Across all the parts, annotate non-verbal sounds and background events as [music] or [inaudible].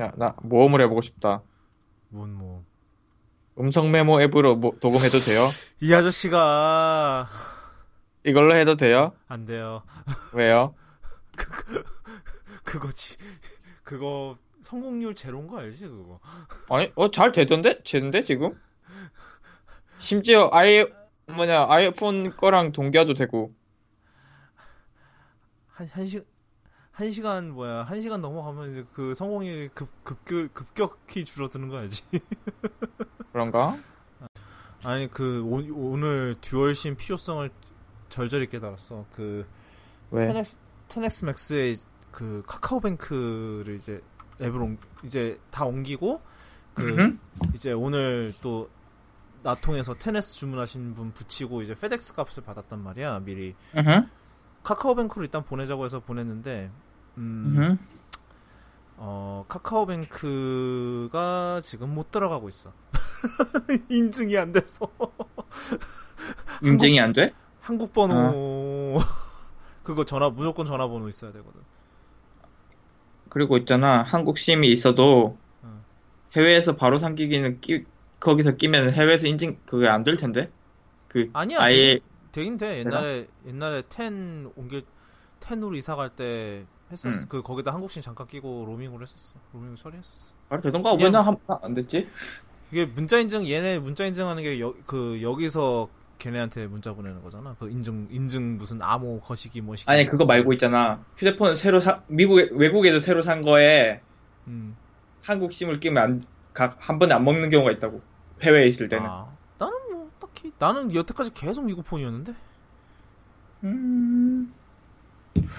야, 나 모험을 해보고 싶다. 뭔 뭐. 음성 메모 앱으로 뭐, 녹음해도 돼요? [laughs] 이 아저씨가 이걸로 해도 돼요? 안 돼요. 왜요? [laughs] 그거지. 그거 성공률 제로인 거 알지 그거? 아니, 어, 잘 되던데? 되는데, 지금? 심지어 아이, 뭐냐, 아이폰 거랑 동기화도 되고. 한, 한 시, 한 시간, 뭐야, 한 시간 넘어가면 이제 그 성공률이 급, 급격, 급격히 줄어드는 거 알지? [laughs] 그런가? 아니, 그, 오, 오늘 dual SIM 필요성을 절절히 깨달았어. 그, 왜? 테넥스, 테넥스 맥스의 그 카카오뱅크를 이제 앱으로 옮- 이제 다 옮기고, 그, 음흠. 이제 오늘 또, 나 통해서 10S 주문하신 분 붙이고 이제 페덱스 값을 받았단 말이야, 미리. 카카오뱅크로 일단 보내자고 해서 보냈는데, 음, 으흠. 어, 카카오뱅크가 지금 못 들어가고 있어. [laughs] 인증이 안 돼서. 인증이 안 돼? 한국 번호. [laughs] 그거 전화, 무조건 전화번호 있어야 되거든. 그리고 있잖아, 한국 심이 있어도 응. 해외에서 바로 삼기기는 끼, 거기서 끼면 해외에서 인증, 그게 안 될 텐데? 그, 아니야, 아예, 되긴 돼. 옛날에, 옛날에 10 옮길, 10으로 이사 갈 때 했었어. 응. 그, 거기다 한국신 잠깐 끼고 로밍으로 했었어. 로밍 처리했었어. 바로 되던가? 그냥- 왜나 한, 안 됐지? 이게 문자 인증, 얘네 문자 인증하는 게 여, 그, 여기서 걔네한테 문자 보내는 거잖아. 그 인증, 인증 무슨 암호 거시기 뭐시기. 아니, 그거 말고 있잖아. 휴대폰 새로 사, 미국에, 외국에서 새로 산 거에 음. 한국 심을 끼면 안, 각, 한 번에 안 먹는 경우가 있다고. 해외에 있을 때는. 아, 나는 뭐 딱히 나는 여태까지 계속 미국 폰이었는데 음.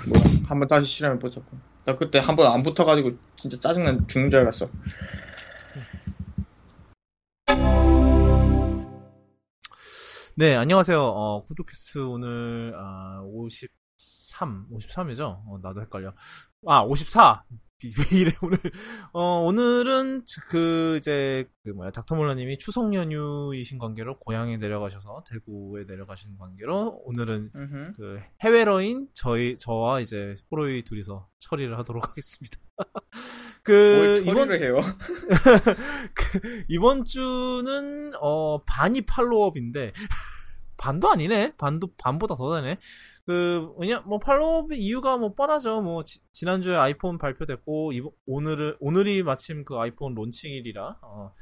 뭐, 한번 다시 실험해 보자고. 나 그때 한 번 안 붙어가지고 진짜 짜증난 죽는 줄 알았어. 네 안녕하세요 어 구독캐스트 오늘 아 53, 53이죠 어, 나도 헷갈려 아 54 왜 이래 [laughs] 오늘 어 오늘은 그 이제 그 뭐야 닥터몰라님이 추석 연휴이신 관계로 고향에 내려가셔서 대구에 내려가신 관계로 오늘은 그 해외러인 저희 저와 이제 호로이 둘이서 처리를 하도록 하겠습니다. [laughs] 그 이번 해요? [laughs] 그 이번 주는 어 반이 팔로업인데 반도 아니네. 반도 반보다 더 되네. 그 왜냐 뭐 팔로업 이유가 뭐 뻔하죠. 뭐 지, 난주에 아이폰 발표됐고 이번 오늘은 오늘이 마침 그 아이폰 론칭일이라 어,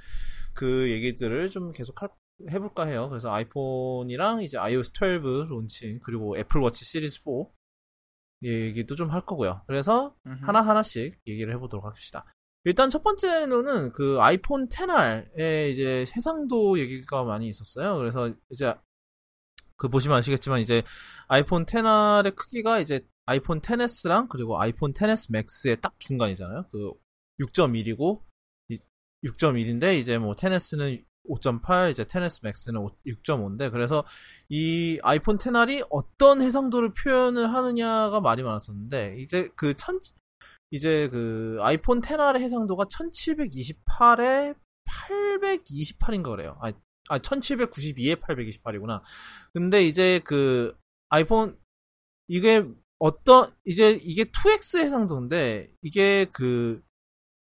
그 얘기들을 좀 계속 할, 해볼까 해요. 그래서 아이폰이랑 이제 iOS 12 론칭 그리고 애플워치 시리즈 4 얘기도 좀 할 거고요. 그래서 하나 하나씩 얘기를 해보도록 합시다. 일단 첫 번째로는 그 아이폰 10R의 이제 해상도 얘기가 많이 있었어요. 그래서 이제 그 보시면 아시겠지만 이제 아이폰 10R의 크기가 이제 아이폰 10s랑 그리고 아이폰 10s Max의 딱 중간이잖아요. 그 6.1이고 6.1인데 이제 뭐 10s는 5.8, 이제 10s Max는 6.5인데 그래서 이 아이폰 10R이 어떤 해상도를 표현을 하느냐가 말이 많았었는데 이제 그 천, 이제 그 아이폰 10R의 해상도가 1728에 828인가 그래요. 아, 아 1792에 828이구나. 근데 이제 그 아이폰 이게 어떤 이제 이게 2x 해상도인데 이게 그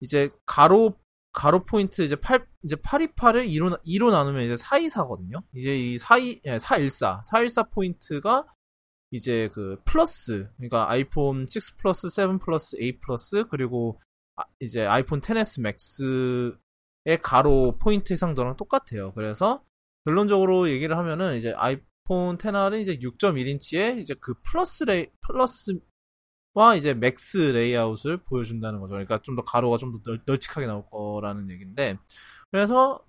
이제 가로 가로 포인트 이제 8 이제 828을 2로 2로 나누면 이제 424거든요. 이제 이 42 예, 414 414 포인트가 이제 그 플러스 그러니까 아이폰 6 플러스 7 플러스 8 플러스 그리고 아, 이제 아이폰 10s 맥스의 가로 포인트 해상도랑 똑같아요. 그래서 결론적으로 얘기를 하면은 이제 아이폰 10R은 이제 6.1인치의 이제 그 플러스 레이 플러스와 이제 맥스 레이아웃을 보여준다는 거죠. 그러니까 좀 더 가로가 좀 더 널찍하게 나올 거라는 얘기인데 그래서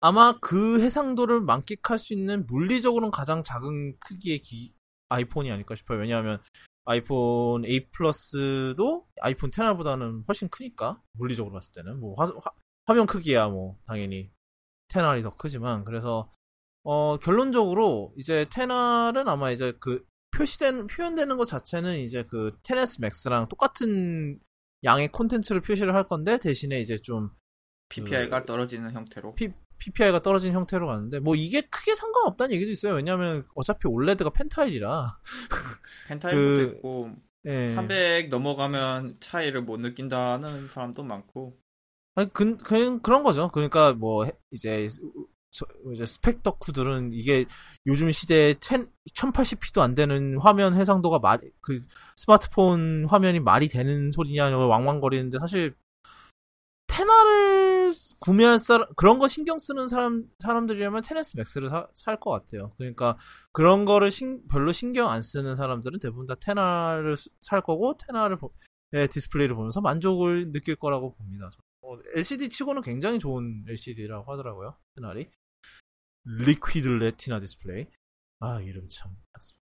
아마 그 해상도를 만끽할 수 있는 물리적으로는 가장 작은 크기의 기- 아이폰이 아닐까 싶어요. 왜냐하면 아이폰 8 플러스도 아이폰 10R보다는 훨씬 크니까. 물리적으로 봤을 때는. 뭐 화, 면 크기야 뭐. 당연히 10R이 더 크지만. 그래서 어 결론적으로 이제 10R은 아마 이제 그 표시되는 표현되는 것 자체는 이제 그 10s Max랑 똑같은 양의 콘텐츠를 표시를 할 건데 대신에 이제 좀 PPI가 떨어지는 형태로. P, PPI가 떨어진 형태로 가는데 뭐 이게 크게 상관없다는 얘기도 있어요. 왜냐하면 어차피 올레드가 펜타일이라 [laughs] 펜타일도 그- 있고 예. 300 넘어가면 차이를 못 느낀다는 사람도 많고. 아니 그, 그 그런 거죠. 그러니까 뭐 해- 이제 저- 이제 스펙 덕후들은 이게 요즘 시대에 10, 1080p도 안 되는 화면 해상도가 말이 그 스마트폰 화면이 말이 되는 소리냐 왕왕거리는데 사실 테나를 구매할 사람 그런 거 신경 쓰는 사람 사람들이라면 테네스 맥스를 살 것 같아요. 그러니까 그런 거를 신- 별로 신경 안 쓰는 사람들은 대부분 다 10R을 살 거고 테나를 보- 의 디스플레이를 보면서 만족을 느낄 거라고 봅니다. LCD 치고는 굉장히 좋은 LCD라고 하더라고요. 10R이 Liquid Retina 디스플레이. 아 이름 참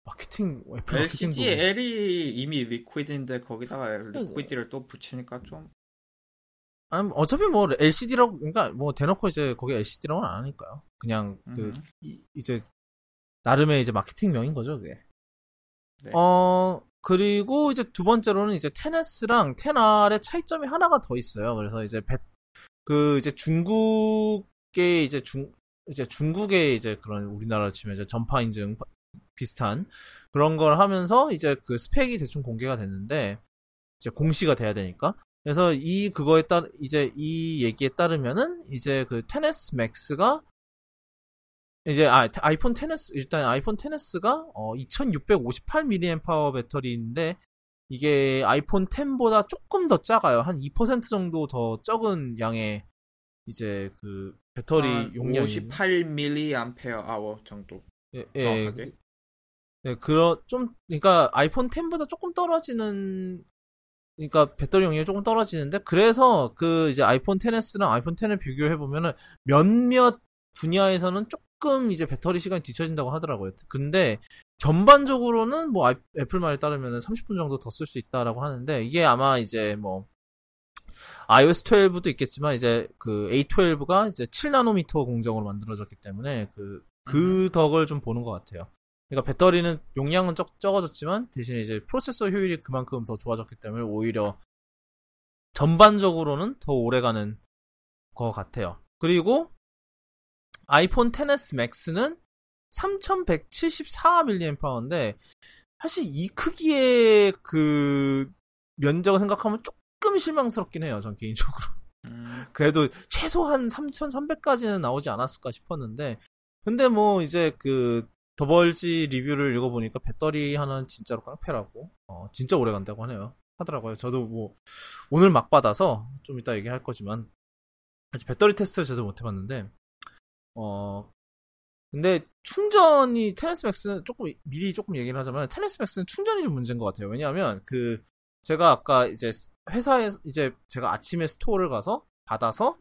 마케팅 애플 마케팅 LCD에 부분. L이 이미 liquid인데 거기다가 liquid를 또 붙이니까 좀 아니, 뭐 어차피 뭐 LCD라고 그러니까 뭐 대놓고 이제 거기 LCD라고는 안 하니까요. 그냥 그 음. 이, 이제 나름의 이제 마케팅명인 거죠, 그게. 네. 어 그리고 이제 두 번째로는 이제 테네스랑 테날의 차이점이 하나가 더 있어요. 그래서 이제 배, 그 이제 중국의 이제 중 이제 중국의 이제 그런 우리나라로 치면 이제 전파 인증 비슷한 그런 걸 하면서 이제 그 스펙이 대충 공개가 됐는데 이제 공시가 돼야 되니까 그래서 이 그거에 따 이제 이 얘기에 따르면은 이제 그 테네스 맥스가 이제 아 아이폰 테네스 일단 아이폰 테네스가 어 2658mAh 배터리인데 이게 아이폰 10보다 조금 더 작아요. 한 2% 정도 더 적은 양의 이제 그 배터리 한 용량이 58mAh 정도. 예, 예. 정확하게. 네, 그런 좀 그러니까 아이폰 10보다 조금 떨어지는 그러니까 배터리 용량이 조금 떨어지는데 그래서 그 이제 아이폰 10s랑 아이폰 10을 비교해 보면은 몇몇 분야에서는 조금 이제 배터리 시간이 뒤처진다고 하더라고요. 근데 전반적으로는 뭐 아이- 애플 말에 따르면은 30분 정도 더 쓸 수 있다라고 하는데 이게 아마 이제 뭐 iOS 12도 있겠지만 이제 그 A12가 이제 7나노미터 공정으로 만들어졌기 때문에 그그 덕을 좀 보는 것 같아요. 그러니까 배터리는 용량은 적, 적어졌지만 대신에 이제 프로세서 효율이 그만큼 더 좋아졌기 때문에 오히려 전반적으로는 더 오래가는 것 같아요. 그리고 아이폰 XS Max는 3174mAh인데 사실 이 크기의 그 면적을 생각하면 조금 실망스럽긴 해요. 전 개인적으로. 음, 그래도 최소한 3,300까지는 나오지 않았을까 싶었는데, 근데 뭐 이제 그 더벌지 리뷰를 읽어보니까 배터리 하나는 진짜로 깡패라고, 어, 진짜 오래 간다고 하네요. 하더라고요. 저도 뭐 오늘 막 받아서 좀 이따 얘기할 거지만, 아직 배터리 테스트를 제대로 못 해봤는데, 어, 근데 충전이 10S 맥스는 조금 미리 조금 얘기를 하자면 10S 맥스는 충전이 좀 문제인 것 같아요. 왜냐하면 그 제가 아까 이제 회사에 이제 제가 아침에 store를 가서 받아서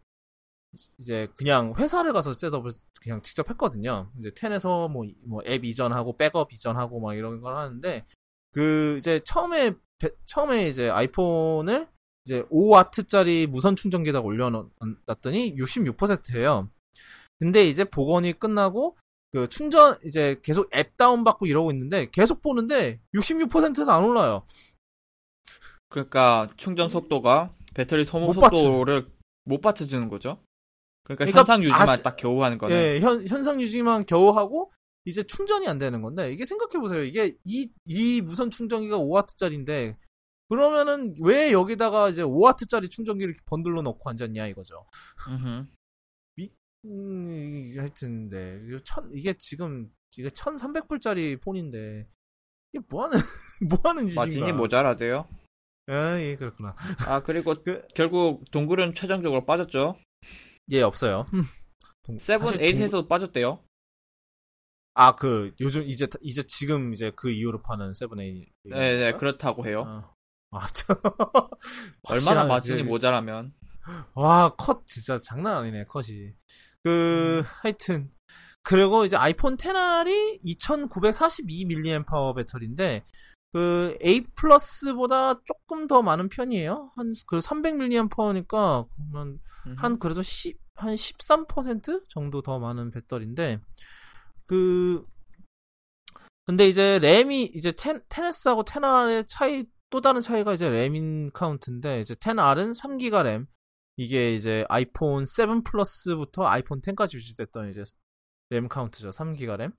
이제 그냥 회사를 가서 setup을 그냥 직접 했거든요. 이제 10에서 뭐 뭐 앱 이전하고 백업 이전하고 막 이런 걸 하는데 그 이제 처음에 배- 처음에 이제 아이폰을 이제 5와트짜리 무선 충전기에다 올려놨더니 66%예요. 근데 이제 복원이 끝나고 그 충전 이제 계속 앱 다운 받고 이러고 있는데 계속 보는데 66%에서 안 올라요. 그러니까 충전 속도가 배터리 소모. 속도를 못 받쳐주는 거죠. 그러니까, 그러니까 현상 유지만 아시- 딱 겨우 하는 거네. 예, 현, 현상 유지만 겨우 하고 이제 충전이 안 되는 건데 이게 생각해 보세요. 이게 이, 이 무선 충전기가 5와트짜리인데 그러면은 왜 여기다가 이제 5와트짜리 충전기를 번들로 넣고 앉았냐 이거죠. 음흠. 음, 하여튼 네. 천 이게 지금 이게 1,300불짜리 폰인데 이게 뭐 하는 [laughs] 뭐 하는 짓인가? 마진이 모자라대요. 아, 예, 그렇구나. 아 그리고 [laughs] 그- 결국 동굴은 최종적으로 빠졌죠. 예, 없어요. 동- seven 사실 eight에서 빠졌대요. 아, 그 요즘 이제 이제 지금 이제 그 이후로 파는 seven eight. 네네 그렇다고 해요. 아, 아, 저... [laughs] 얼마나 마진이 모자라면. 와, 컷 진짜 장난 아니네, 컷이. 그, 하여튼. 그리고 이제 아이폰 10R이 2942mAh 배터리인데, 그, 8 플러스보다 조금 더 많은 편이에요. 한, 그 300mAh니까, 그러면, 한, 그래도 10, 한 13% 정도 더 많은 배터리인데, 그, 근데 이제 램이, 이제 10, 10S하고 10R의 차이, 또 다른 차이가 이제 램인 카운트인데, 이제 10R은 3기가 램, 이게 이제 아이폰 7 플러스부터 아이폰 10까지 유지됐던 이제 램 카운트죠. 3기가 램.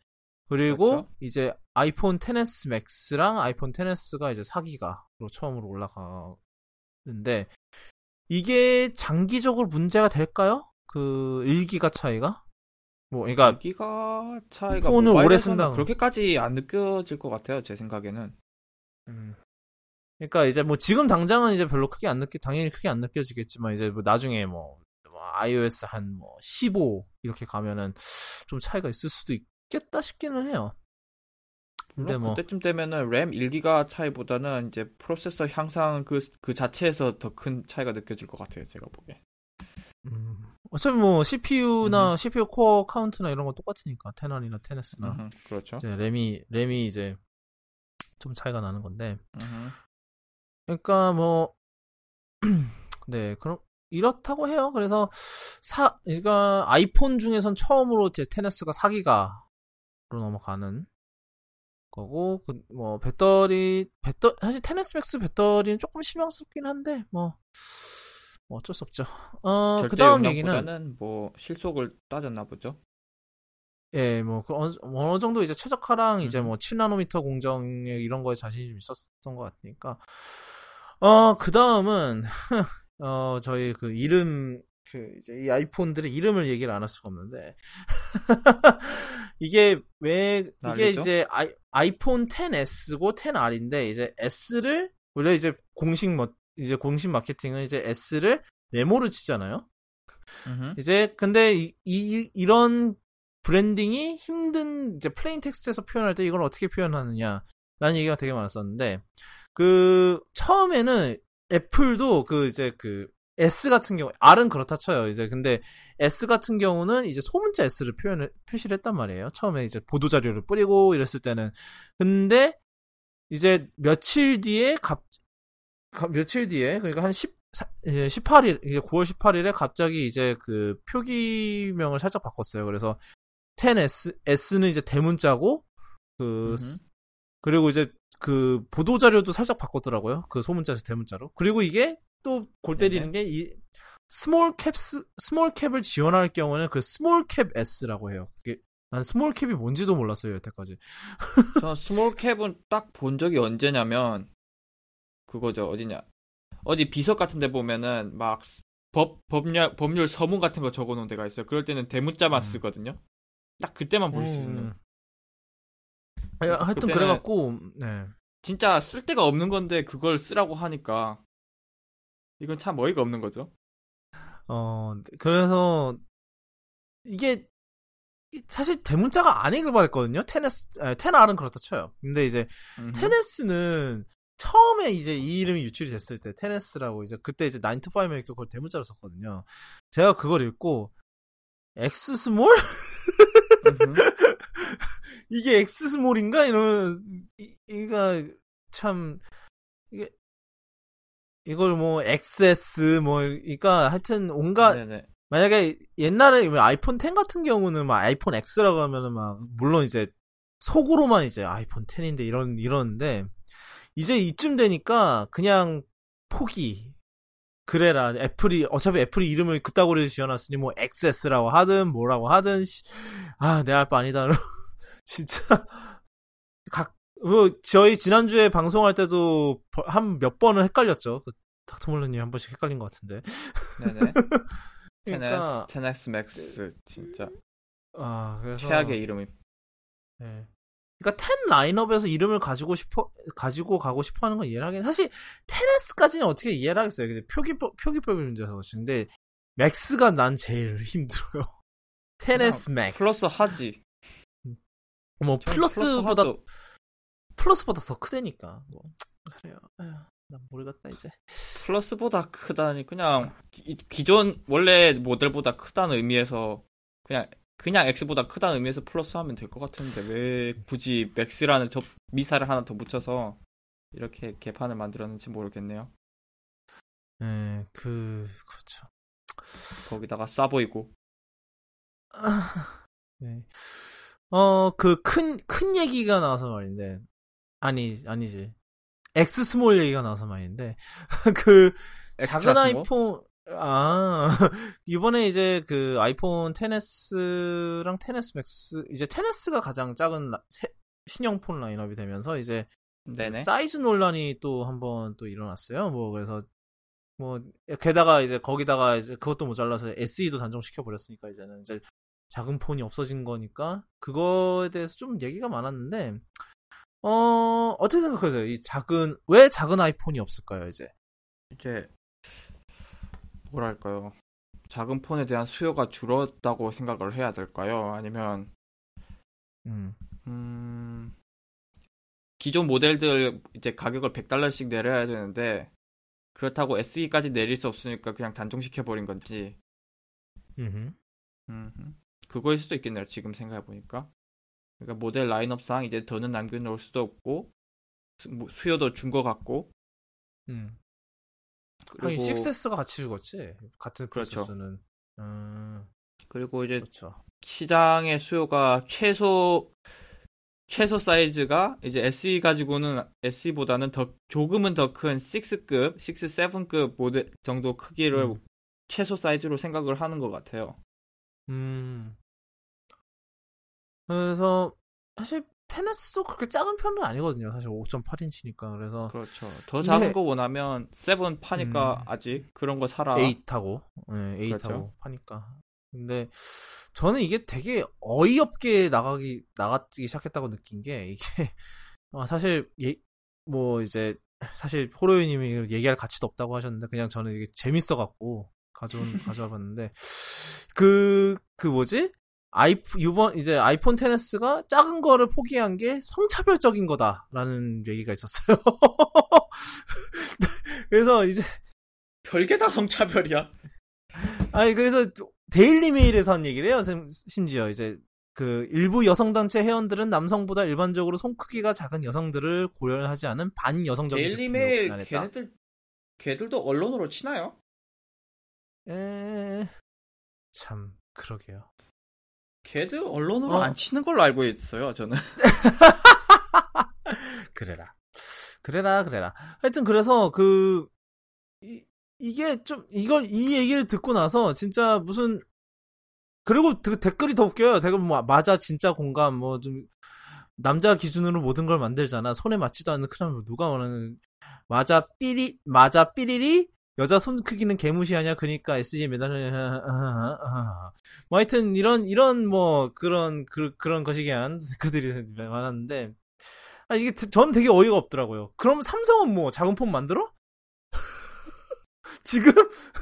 그리고 그렇죠. 이제 아이폰 XS 맥스랑 아이폰 XS가 이제 4기가로 처음으로 올라가는데 이게 장기적으로 문제가 될까요? 그 1기가 차이가? 뭐 그러니까 기가 차이가 폰을 오래 쓴다는 그렇게까지 안 느껴질 것 같아요. 제 생각에는. 음. 그러니까 이제 뭐 지금 당장은 이제 별로 크게 안 느끼 당연히 크게 안 느껴지겠지만 이제 뭐 나중에 뭐, 뭐 iOS 한 뭐 15 이렇게 가면은 좀 차이가 있을 수도 있 겠다 싶기는 해요. 근데 뭐 그때쯤 되면은 램 1기가 차이보다는 이제 프로세서 향상 그, 그 자체에서 더 큰 차이가 느껴질 것 같아요. 제가 보기에. 음, 어차피 뭐 CPU나 CPU 코어 카운트나 이런 거 똑같으니까 10R이나 10S나 음흠, 그렇죠. 이제 램이 램이 이제 좀 차이가 나는 건데 음흠. 그러니까 뭐 [clears throat] 네, 그럼 이렇다고 해요. 그래서 사 그러니까 아이폰 중에선 처음으로 이제 테네스가 4기가로 넘어가는 거고 그 뭐 배터리 배터 사실 10S 맥스 배터리는 조금 실망스럽긴 한데 뭐, 뭐 어쩔 수 없죠. 어 그다음 얘기는 뭐 실속을 따졌나 보죠. 예, 뭐, 그 어느, 어느 정도 이제 최적화랑 이제 음. 뭐 7나노미터 공정에 이런 거에 자신이 좀 있었던 것 같으니까. 어, 그 다음은, [laughs] 어, 저희 그 이름, 그 이제 이 아이폰들의 이름을 얘기를 안 할 수가 없는데. [laughs] 이게 왜, 이게 난리죠? 이제 아이, 아이폰 10S고 10R인데 이제 S를, 원래 이제 공식 뭐, 이제 공식 마케팅은 이제 S를 네모를 치잖아요. 음흠. 이제 근데 이, 이 이런 branding이 힘든 이제 plain text에서 표현할 때 이걸 어떻게 표현하느냐라는 얘기가 되게 많았었는데 그 처음에는 애플도 그 이제 그 S 같은 경우 R은 그렇다 쳐요. 이제 근데 S 같은 경우는 이제 소문자 S를 표현을 표시를 했단 말이에요. 처음에 이제 보도 자료를 뿌리고 이랬을 때는 근데 이제 며칠 뒤에 갑 가- 며칠 뒤에 그러니까 한 10, 18일 이제 9월 18일에 갑자기 이제 그 표기명을 살짝 바꿨어요. 그래서 10S S는 이제 대문자고 그 음흠. 그리고 이제 그 보도 자료도 살짝 바꿨더라고요. 그 소문자에서 대문자로. 그리고 이게 또 골 때리는 게 이 small caps small cap을 지원할 경우는 그 small cap S라고 해요. 그게 난 small cap이 뭔지도 몰랐어요 여태까지. 저 small cap은 딱 본 적이 언제냐면 그거죠 어디냐 어디 비석 같은 데 보면은 막 법, 법률, 법률 서문 같은 거 적어놓은 데가 있어요 그럴 때는 대문자만 음. 쓰거든요 딱 그때만 볼 수 있는 음. 아, 하여튼 그래갖고 네. 진짜 쓸 데가 없는 건데 그걸 쓰라고 하니까 이건 참 어이가 없는 거죠 어, 그래서, 이게, 사실 대문자가 아니길 바랬거든요? 테네스, 아, 테나는 그렇다 쳐요. 근데 이제, 음흠. 테네스는, 처음에 이제 이 이름이 유출이 됐을 때, 10S라고 이제, 그때 이제 9to5Mac도 그걸 대문자로 썼거든요. 제가 그걸 읽고, X small? [laughs] 이게 X small인가? 이러면, 이, 이가, 참, 이게, 이걸 뭐, XS, 뭐, 그니까, 하여튼, 온갖, 네네. 만약에 옛날에 아이폰 10 같은 경우는 막 아이폰 X라고 하면은 막 물론 이제 속으로만 이제 아이폰 10인데 이런 이러는데 이제 이쯤 되니까 그냥 포기. 그래라. 애플이 어차피 애플이 이름을 그따구로 지어놨으니 뭐 XS라고 하든 뭐라고 하든 아 내 할 바 아니다 [laughs] 진짜 각 뭐, 저희 지난주에 방송할 때도 한 몇 번은 헷갈렸죠 그 닥터몰러님 한 번씩 헷갈린 것 같은데 네네 [laughs] 그러니까 10X, 10X 맥스 진짜 아 그래서 최악의 이름이 네. 그러니까 10 라인업에서 이름을 가지고 싶어 가지고 가고 싶어 하는 건 이해를 하긴 사실 10S까지는 어떻게 이해를 하겠어요. 근데 표기법 표기법이 문제여서 그렇지. 근데 맥스가 난 제일 힘들어요. [laughs] 10S 맥스. 플러스 하지 뭐 저는 플러스보다 하도- 플러스보다 더 크다니까. 뭐 그래요. 아휴, 난 모르겠다 이제. 플러스보다 크다니 그냥 기, 기존 원래 모델보다 크다는 의미에서 그냥 그냥 X보다 크다는 의미에서 플러스 하면 될 것 같은데 왜 굳이 맥스라는 접미사를 하나 더 붙여서 이렇게 개판을 만들었는지 모르겠네요. 네, 그 그렇죠. 거기다가 싸 보이고 아, 네. 어, 그 큰 큰 얘기가 나와서 말인데 아니 아니지. X small 얘기가 나와서 말인데 [laughs] 그 작은 small? 아이폰 아, [laughs] 이번에 이제 그 아이폰 10s랑 10s 맥스, 이제 10s가 가장 작은 라- 신형폰 라인업이 되면서 이제 네네. 사이즈 논란이 또 한번 또 일어났어요. 뭐 그래서 뭐 게다가 이제 거기다가 이제 그것도 모자라서 SE도 단종시켜 버렸으니까 이제는 이제 작은 폰이 없어진 거니까 그거에 대해서 좀 얘기가 많았는데 어 어떻게 생각하세요? 이 작은 왜 작은 아이폰이 없을까요? 이제 이제 뭐랄까요. 작은 폰에 대한 수요가 줄었다고 생각을 해야 될까요? 아니면 음, 음, 기존 모델들 이제 가격을 100달러씩 내려야 되는데 그렇다고 SE까지 내릴 수 없으니까 그냥 단종시켜 버린 건지 음, 음, 그거일 수도 있겠네요. 지금 생각해 보니까. 그러니까 모델 라인업상 이제 더는 남겨놓을 수도 없고 수, 뭐 수요도 준 것 같고 음. 그리고 6S가 같이 죽었지 같은 그렇죠. 프로세스는. 음, 그리고 이제 그렇죠. 시장의 수요가 최소 최소 사이즈가 이제 SE 가지고는 SE보다는 더 조금은 더 큰 6급, 6, 7급 모델 정도 크기를 음. 최소 사이즈로 생각을 하는 것 같아요. 음. 그래서 사실 테네스도 그렇게 작은 편은 아니거든요. 사실 5.8인치니까 그래서 그렇죠. 더 근데- 작은 거 원하면 7 파니까 음. 아직 그런 거 사라. 8하고 예, 8하고 그렇죠. 파니까. 근데 저는 이게 되게 어이없게 나가기 나가기 시작했다고 느낀 게 이게 [laughs] 어, 사실 예, 뭐 이제 사실 호로유님이 얘기할 가치도 없다고 하셨는데 그냥 저는 이게 재밌어 갖고 가져온 가져와 봤는데 그 그 뭐지 아이 이번 이제 아이폰 10s가 작은 거를 포기한 게 성차별적인 거다라는 얘기가 있었어요. [laughs] 그래서 이제 별게 다 성차별이야. 아니 그래서 데일리 메일에서 한 얘기를 해요. 심- 심지어 이제 그 일부 여성 단체 회원들은 남성보다 일반적으로 손 크기가 작은 여성들을 고려하지 않은 반 여성적인 제품으로 데일리 메일 비난했다. 걔네들 걔들도 언론으로 치나요? 에... 참 그러게요. 걔들 언론으로 어. 안 치는 걸로 알고 있어요. 저는. [laughs] 그래라. 그래라, 그래라. 하여튼, 그래서, 그, 이, 이게 좀, 이걸, 이 얘기를 듣고 나서, 진짜 무슨, 그리고 그 댓글이 더 웃겨요. 댓글 뭐, 맞아, 진짜 공감, 뭐, 좀, 남자 기준으로 모든 걸 만들잖아. 손에 맞지도 않는 크람, 누가 원하는, 맞아, 삐리, 맞아, 삐리리, 여자 손 크기는 개무시하냐, 그니까 SG 매달려, 뭐 하여튼, 이런, 이런, 뭐, 그런, 그, 그런 거시기한 댓글들이 [laughs] 많았는데, 아, 이게 드- 저는 되게 어이가 없더라고요. 그럼 삼성은 뭐 작은 폰 만들어? [laughs] 지금? [laughs]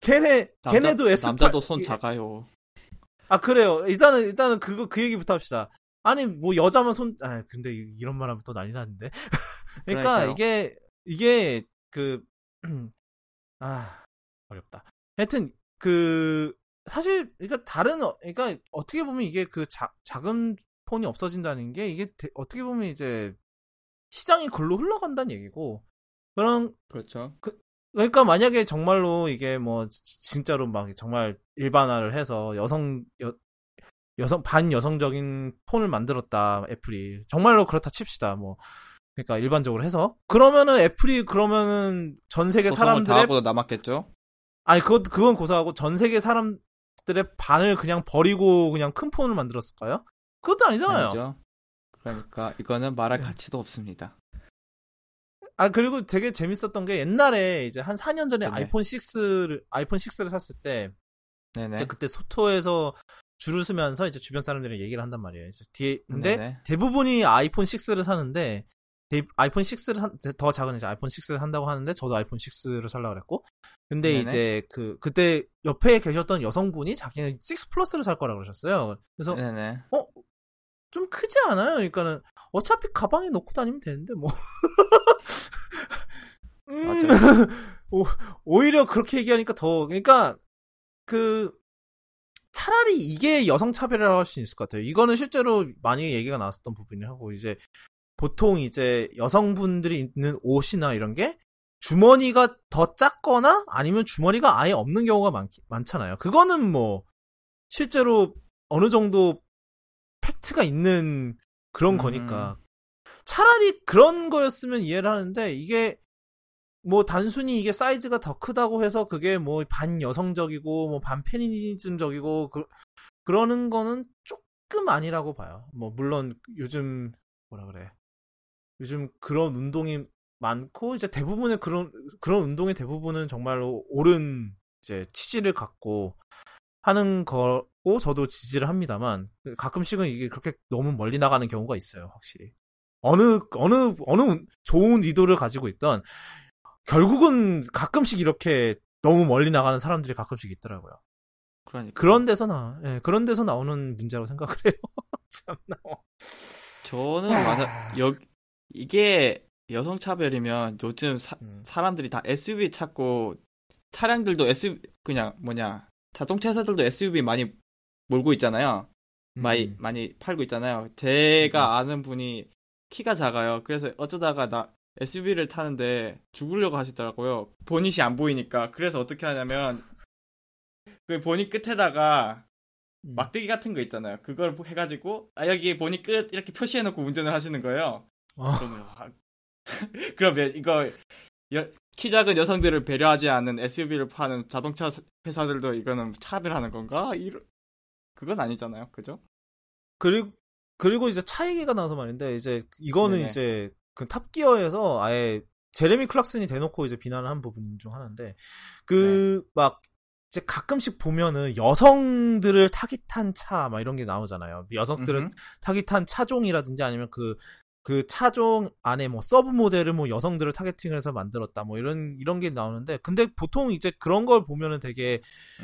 걔네, 남자- 걔네도 S8. 남자도 손 작아요. 아, 그래요. 일단은, 일단은 그거, 그 얘기부터 합시다. 아니, 뭐 여자만 손, 아, 근데 이- 이런 말 하면 또 난리 나는데. 그러니까 그러니까요. 이게, 이게, 그, [clears throat] 아, 어렵다. 하여튼, 그, 사실, 그러니까 다른, 어- 그러니까 어떻게 보면 이게 그 자, 작은 폰이 없어진다는 게 이게 대- 어떻게 보면 이제 시장이 글로 흘러간다는 얘기고, 그런, 그렇죠. 그러니까 만약에 정말로 이게 뭐 지- 진짜로 막 정말 일반화를 해서 여성 여, 여성 반 여성적인 폰을 만들었다 애플이 정말로 그렇다 칩시다 뭐 그러니까 일반적으로 해서 그러면은 애플이 그러면은 전 세계 사람들의 다하고도 남았겠죠. 아니 그것 그건 고사하고 전 세계 사람들의 반을 그냥 버리고 그냥 큰 폰을 만들었을까요? 그것도 아니잖아요. 아니죠. 그러니까 이거는 말할 네. 가치도 없습니다. 아 그리고 되게 재밌었던 게 옛날에 이제 한 4년 전에 네네. 아이폰 6를 아이폰 6를 샀을 때 네네. 이제 그때 소토에서 줄을 서면서 이제 주변 사람들이랑 얘기를 한단 말이에요. 그래서 뒤에 근데 네네. 대부분이 아이폰 6를 사는데 대- 아이폰 6를 산, 더 작은 이제 아이폰 6를 산다고 하는데 저도 아이폰 6를 살라 그랬고 근데 네네. 이제 그 그때 옆에 계셨던 여성분이 자기는 6 플러스를 살 거라 그러셨어요. 그래서 네네. 좀 크지 않아요? 그러니까는 어차피 가방에 넣고 다니면 되는데 뭐. [laughs] 음. [laughs] 오, 오히려 그렇게 얘기하니까 더 그러니까 그 차라리 이게 여성 차별이라고 할 수 있을 것 같아요. 이거는 실제로 많이 얘기가 나왔었던 부분이 하고 이제 보통 이제 여성분들이 입는 옷이나 이런 게 주머니가 더 작거나 아니면 주머니가 아예 없는 경우가 많, 많잖아요. 그거는 뭐 실제로 어느 정도 팩트가 있는 그런 음. 거니까 차라리 그런 거였으면 이해를 하는데 이게 뭐 단순히 이게 사이즈가 더 크다고 해서 그게 뭐 반 여성적이고 뭐 반 페미니즘적이고 그, 그러는 거는 조금 아니라고 봐요. 뭐 물론 요즘 뭐라 그래 요즘 그런 운동이 많고 이제 대부분의 그런 그런 운동의 대부분은 정말로 옳은 이제 취지를 갖고 하는 거고 저도 지지를 합니다만 가끔씩은 이게 그렇게 너무 멀리 나가는 경우가 있어요 확실히 어느 어느 어느 좋은 의도를 가지고 있던 결국은 가끔씩 이렇게 너무 멀리 나가는 사람들이 가끔씩 있더라고요. 그러니까 그런 데서 나, 예, 그런 데서 나오는 문제라고 생각을 해요. [laughs] 참나. 저는 맞아 여 이게 여성 차별이면 요즘 사, 음. 사람들이 다 SUV 찾고 차량들도 SUV 그냥 뭐냐 자동차 회사들도 SUV 많이 몰고 있잖아요. 많이 음. 많이 팔고 있잖아요. 제가 아는 분이 키가 작아요. 그래서 어쩌다가 나 SUV를 타는데 죽으려고 하시더라고요. 보닛이 안 보이니까. 그래서 어떻게 하냐면 그 보닛 끝에다가 음. 막대기 같은 거 있잖아요. 그걸 해가지고 아 여기 보닛 끝 이렇게 표시해놓고 운전을 하시는 거예요. 어. 그러면 아, [laughs] 그러면 이거 여- 키 작은 여성들을 배려하지 않는 SUV를 파는 자동차 회사들도 이거는 차별하는 건가? 이러... 그건 아니잖아요, 그죠? 그리고 그리고 이제 차 얘기가 나와서 말인데 이제 이거는 네네. 이제 그 탑기어에서 아예 제레미 클락슨이 대놓고 이제 비난을 한 부분 중 하나인데 그 네. 막 이제 가끔씩 보면은 여성들을 타깃한 차 막 이런 게 나오잖아요. 여성들을 음흠. 타깃한 차종이라든지 아니면 그, 그 차종 안에 뭐 서브 모델을 뭐 여성들을 targeting해서 만들었다 뭐 이런, 이런 게 나오는데 근데 보통 이제 그런 걸 보면은 되게.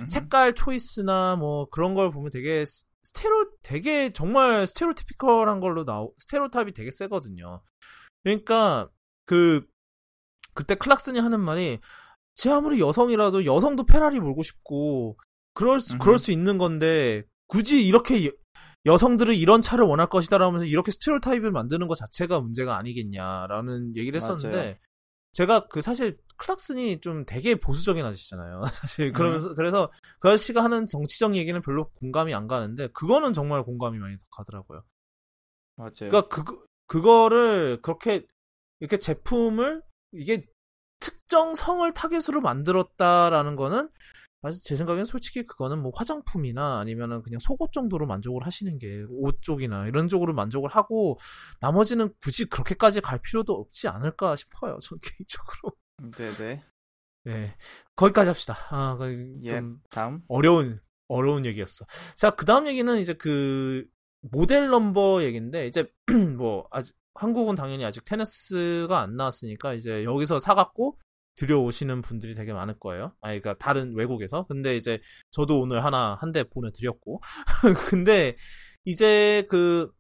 색깔 choice나 뭐 그런 걸 보면 되게 ste- stereo, 되게 정말 stereotypical한 걸로 나오, stereotype이 되게 세거든요. 그러니까 그, 그때 클락슨이 하는 말이 제 아무리 여성이라도 여성도 페라리 몰고 싶고 그럴 수. 그럴 수 있는 건데 굳이 이렇게 여, 여성들은 이런 차를 원할 것이다라면서 이렇게 스테레오타입을 만드는 것 자체가 문제가 아니겠냐라는 얘기를 했었는데 맞아요. 제가 그 사실 클락슨이 좀 되게 보수적인 아저씨잖아요. [laughs] 사실 음. 그러면서 그래서 그 아저씨가 하는 정치적 얘기는 별로 공감이 안 가는데 그거는 정말 공감이 많이 가더라고요. 맞아요. 그러니까 그 그거를 그렇게 이렇게 제품을 이게 특정 성을 타겟으로 만들었다라는 거는 사실 제 생각엔 솔직히 그거는 뭐 화장품이나 아니면은 그냥 속옷 정도로 만족을 하시는 게 옷 쪽이나 이런 쪽으로 만족을 하고 나머지는 굳이 그렇게까지 갈 필요도 없지 않을까 싶어요. 전 [laughs] 개인적으로. 네네. 네. 거기까지 합시다. 아, 그 예. 좀 다음. 어려운 어려운 얘기였어. 자, 그 다음 얘기는 이제 그 모델 넘버 얘기인데 이제 [clears throat] 뭐 아직 한국은 당연히 아직 테네스가 안 나왔으니까 이제 여기서 사갖고 들여오시는 분들이 되게 많을 거예요. 아니, 그러니까 다른 외국에서. 근데 이제 저도 오늘 하나 한 대 보내드렸고. [laughs] 근데 이제 그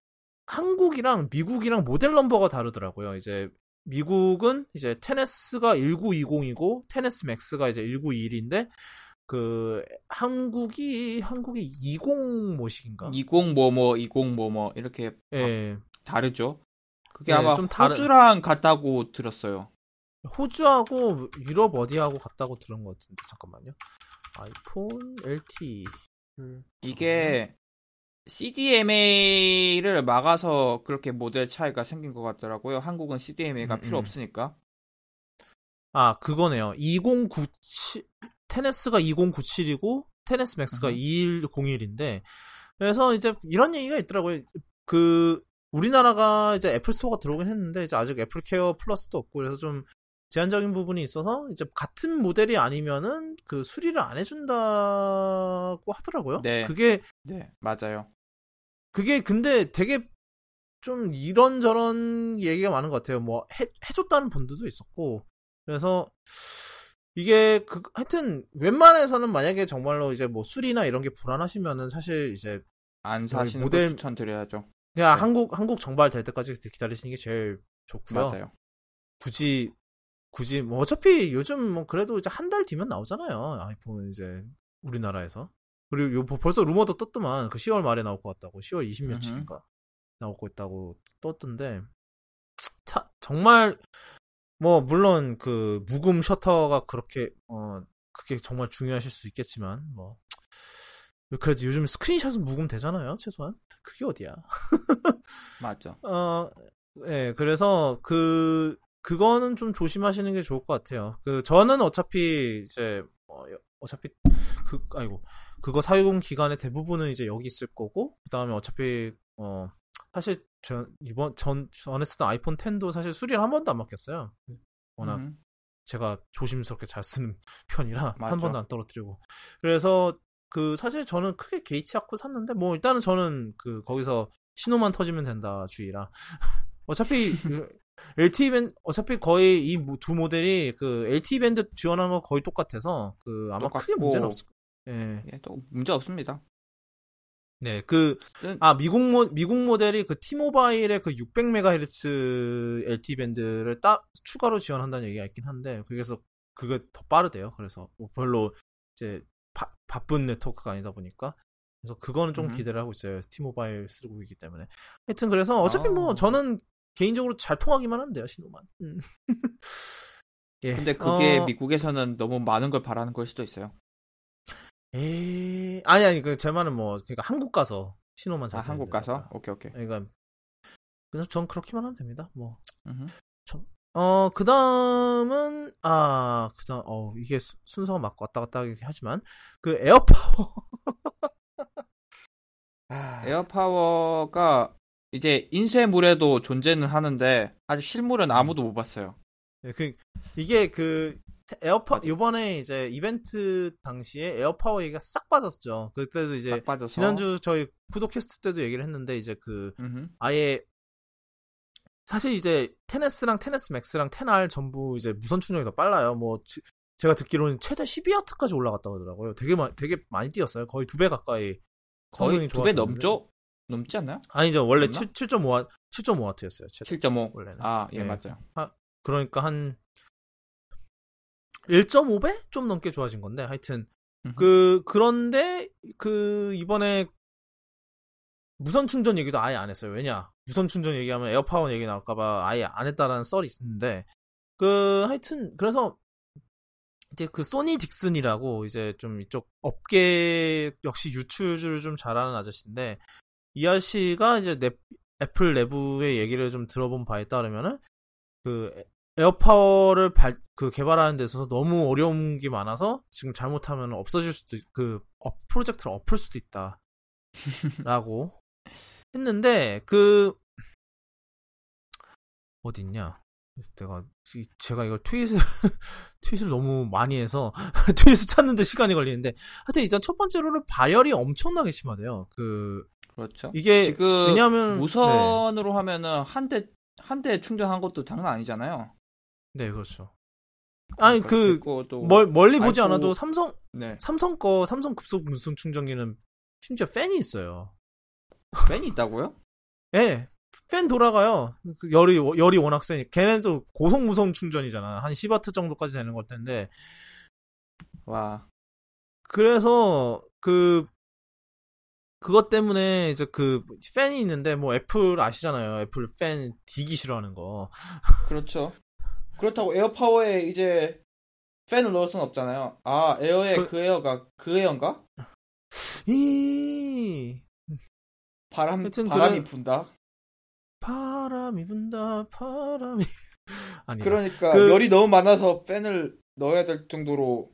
한국이랑 미국이랑 모델 넘버가 다르더라고요. 이제 미국은 이제 테네스가 1920이고 테네스 맥스가 이제 1921인데 그 한국이 한국이 20 뭐식인가? 20 뭐 뭐 20 뭐 뭐 이렇게 예. 다르죠. 그게 네, 아마 좀 다른- 호주랑 같다고 들었어요. 호주하고 유럽 어디하고 같다고 들은 것 같은데 잠깐만요. 아이폰 LT 이게 CDMA를 막아서 그렇게 모델 차이가 생긴 것 같더라고요. 한국은 CDMA가 음, 필요 음. 없으니까. 아 그거네요. 2097 테네스가 2097이고 테네스 맥스가 음. 2101인데 그래서 이제 이런 얘기가 있더라고요. 그 우리나라가 이제 애플 스토어가 들어오긴 했는데 이제 아직 애플 케어 플러스도 없고 그래서 좀 제한적인 부분이 있어서 이제 같은 모델이 아니면은 그 수리를 안 해준다고 하더라고요. 네. 그게 네, 맞아요. 그게 근데 되게 좀 이런저런 얘기가 많은 것 같아요. 뭐 해, 해줬다는 분들도 있었고 그래서 이게 그 하여튼 웬만해서는 만약에 정말로 이제 뭐 수리나 이런 게 불안하시면은 사실 이제 안 사시는 모델- 거 추천드려야죠. 그냥 네. 한국 한국 정발 될 때까지 기다리시는 게 제일 좋고요. 맞아요. 굳이 굳이 뭐 어차피 요즘 뭐 그래도 이제 한 달 뒤면 나오잖아요. 아이폰 이제 우리나라에서. 그리고 요 벌써 루머도 떴더만 그 10월 말에 나올 것 같다고 10월 20 며칠인가 나올 것 있다고 떴던데 차 정말 뭐 물론 그 무금 셔터가 그렇게 어 그게 정말 중요하실 수 있겠지만 뭐 그래도 요즘 스크린샷은 무금 되잖아요 최소한 그게 어디야 맞죠. [laughs] 어, 예, 그래서 그 그거는 좀 조심하시는 게 좋을 것 같아요. 그 저는 어차피 이제 어, 어차피 그 아이고 그거 사용 기간의 대부분은 이제 여기 있을 거고 그다음에 어차피 어 사실 전 이번 전 전에 쓰던 아이폰 10도 사실 수리를 한 번도 안 맡겼어요. 워낙 음. 제가 조심스럽게 잘 쓰는 [laughs] 편이라 맞아. 한 번도 안 떨어뜨리고 그래서 그 사실 저는 크게 개의치 않고 샀는데 뭐 일단은 저는 그 거기서 신호만 터지면 된다 주의라 [laughs] 어차피 그 LTE 밴 어차피 거의 이 두 모델이 그 LTE 밴드 지원하는 거 거의 똑같아서 그 아마 크게 똑같고. 문제는 없을 거예요. 예. 예, 또 문제 없습니다. 네, 그, 쓴- 아, 미국 모, 미국 모델이 그 티모바일의 그 600MHz LTE 밴드를 따, 추가로 지원한다는 얘기가 있긴 한데, 그래서 그게 더 빠르대요. 그래서 뭐 별로 이제 바, 바쁜 네트워크가 아니다 보니까. 그래서 그거는 좀 음. 기대를 하고 있어요. 티모바일 쓰고 있기 때문에. 하여튼 그래서 어차피 뭐 아. 저는 개인적으로 잘 통하기만 하면 돼요, 신호만. 음. [laughs] 예. 근데 그게 어, 미국에서는 너무 많은 걸 바라는 걸 수도 있어요. 에이, 아니, 아니, 그, 제 말은 뭐, 그러니까 한국 가서 신호만 잘 아, 한국 가서? 오케이, 오케이. 그러니까, 그래서 전 그렇게만 하면 됩니다. 뭐. 음흠. 어, 그 다음은, 아, 그 다음, 어, 이게 수- 순서가 막 왔다 갔다 하긴 하지만, 그 에어파워. [laughs] 아, 에어파워가 이제 인쇄물에도 존재는 하는데 아직 실물은 아무도 못 봤어요. 네, 그, 이게 그, 에어파. 요번에 이제 이벤트 당시에 에어파워 얘기가 싹 빠졌죠. 그때도 이제. 지난주 저희 구독캐스트 때도 얘기를 했는데, 이제 그, 음흠. 아예 사실 이제 테네스랑 테네스 맥스랑 테날 전부 이제 무선 충전이 더 빨라요. 뭐 지- 제가 듣기로는 최대 12와트까지 올라갔다고 하더라고요. 되게 많이 되게 많이 뛰었어요. 거의 두 배 가까이. 거의 두 배. 넘죠? 넘지 않나요? 아니죠. 원래 맞나? 7, 7.5와 7.5와트였어요. 7.5. 원래는. 아, 예, 네. 맞아요. 그러니까 한 1.5배 좀 넘게 좋아진 건데 하여튼 음흠. 그 그런데 그 이번에 무선 충전 얘기도 아예 안 했어요. 왜냐? 무선 충전 얘기하면 에어파워 얘기 나올까봐 아예 안 했다라는 썰이 있는데 그 하여튼 그래서 이제 그 소니 딕슨이라고 이제 좀 이쪽 업계 역시 유출을 좀 잘하는 아저씨인데 이 아저씨가 이제 내, 애플 내부의 얘기를 좀 들어본 바에 따르면은 그 에- 에어파워를 발, 그 개발하는 데 있어서 너무 어려운 게 많아서 지금 잘못하면 없어질 수도 있, 그 업, 프로젝트를 엎을 수도 있다. [laughs] 라고 했는데 그 어디 있냐? 내가 이- 제가 이걸 트윗을 [laughs] 트윗을 너무 많이 해서 [laughs] 트윗을 찾는데 시간이 걸리는데 하여튼 일단 첫 번째로는 발열이 엄청나게 심하대요. 그 그렇죠. 이게 지금 왜냐하면 네. 무선으로 하면은 한 대 한 대 충전한 것도 장난 아니잖아요. 네, 그렇죠. 아니 그 그리고 또 멀, 멀리 보지 아이고. 않아도 삼성 네. 삼성 거 삼성 급속 무선 충전기는 심지어 팬이 있어요. 팬이 있다고요? 예. 팬 돌아가요. 그 열이 열이 워낙 세니. 걔네도 고속 무선 충전이잖아. 한 10와트 정도까지 되는 걸 텐데. 와. 그래서 그 그것 때문에 이제 그 팬이 있는데 뭐 애플 아시잖아요. 애플 팬 디기 싫어하는 거. 그렇죠. 그렇다고 에어파워에 이제 팬을 넣을 수는 없잖아요. 아, 에어에 그- 그, 에어가 그 에어인가? 이 바람 바람이 그래- 분다. 바람이 분다 바람이 [laughs] 아니 그러니까 그- 열이 너무 많아서 팬을 넣어야 될 정도로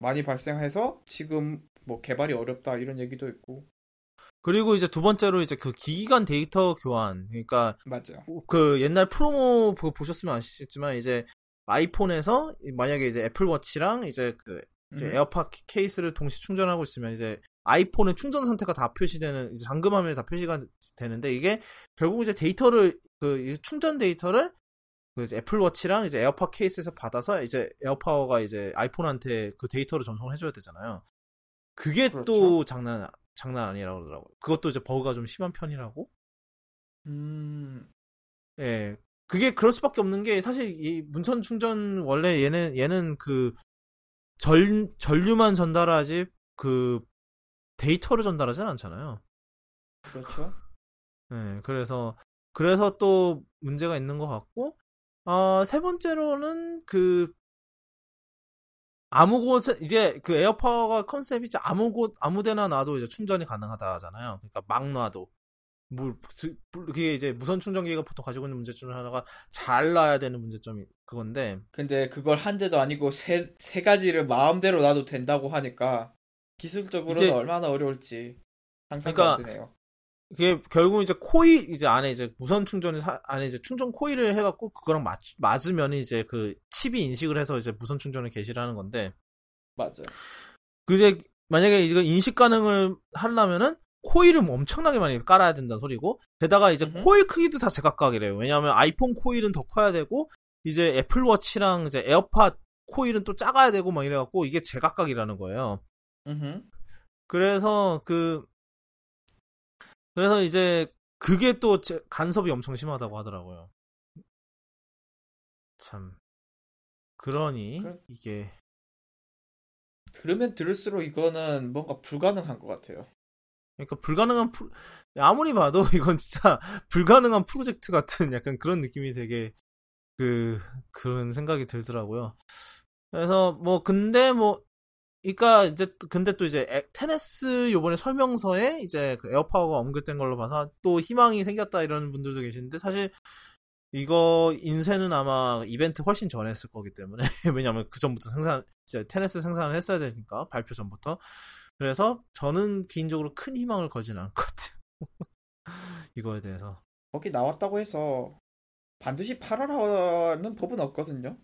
많이 발생해서 지금 뭐 개발이 어렵다 이런 얘기도 있고 그리고 이제 두 번째로 이제 그 기기 간 데이터 교환 그러니까 맞아요. 그 옛날 프로모 보셨으면 아시겠지만 이제 아이폰에서 만약에 이제 애플워치랑 이제 그 이제 음. 에어팟 케이스를 동시 충전하고 있으면 이제 아이폰의 충전 상태가 다 표시되는 이제 잠금 화면에 다 표시가 되는데 이게 결국 이제 데이터를 그이 충전 데이터를 그 이제 애플워치랑 이제 에어팟 케이스에서 받아서 이제 에어파워가 이제 아이폰한테 그 데이터를 전송을 해줘야 되잖아요. 그게 또 그렇죠. 장난 장난 아니라고 그러더라고요. 그것도 이제 버그가 좀 심한 편이라고. 음, 예. 그게 그럴 수밖에 없는 게 사실 이 문선 충전 원래 얘는 얘는 그 전 전류만 전달하지 그 데이터를 전달하진 않잖아요. 그렇죠. 예. 그래서 그래서 또 문제가 있는 것 같고 어, 세 번째로는 그 아무 곳 이제 그 에어파워가 컨셉이 이제 아무 곳 아무데나 놔도 이제 충전이 가능하다잖아요. 그러니까 막 놔도 뭐 그게 이제 무선 충전기가 보통 가지고 있는 문제점 중 하나가 잘 놔야 되는 문제점이 그건데 근데 그걸 한 대도 아니고 세, 세 가지를 마음대로 놔도 된다고 하니까 기술적으로는 이제- 얼마나 어려울지 상상이 그러니까 안 되네요. 그게 결국 이제 코일 이제 안에 이제 무선 충전이 사- 안에 이제 충전 코일을 해갖고 그거랑 맞 맞으면 이제 그 칩이 인식을 해서 이제 무선 충전을 개시를 하는 건데 맞아. 그게 만약에 이거 인식 가능을 하려면은 코일을 뭐 엄청나게 많이 깔아야 된다는 소리고 게다가 이제 음흠. 코일 크기도 다 제각각이래요. 왜냐하면 아이폰 코일은 더 커야 되고 이제 애플워치랑 이제 에어팟 코일은 또 작아야 되고 막 이래갖고 이게 제각각이라는 거예요. 음흠. 그래서 그 그래서 이제 그게 또 제- 간섭이 엄청 심하다고 하더라고요. 참 그러니 그래. 이게 들으면 들을수록 이거는 뭔가 불가능한 것 같아요. 그러니까 불가능한 프로, 아무리 봐도 [laughs] 이건 진짜 불가능한 프로젝트 같은 약간 그런 느낌이 되게 그 그런 생각이 들더라고요. 그래서 뭐 근데 뭐 그러니까 이제 또- 근데 또 이제 에- 테네스 요번에 설명서에 이제 그 에어파워가 언급된 걸로 봐서 또 희망이 생겼다 이런 분들도 계시는데 사실 이거 인쇄는 아마 이벤트 훨씬 전에 했을 거기 때문에 [laughs] 왜냐면 그 전부터 생산 이제 테네스 생산을 했어야 되니까 발표 전부터 그래서 저는 개인적으로 큰 희망을 걸진 않을 것 같아요. [laughs] 이거에 대해서. 거기 나왔다고 해서 반드시 팔아라는 법은 없거든요.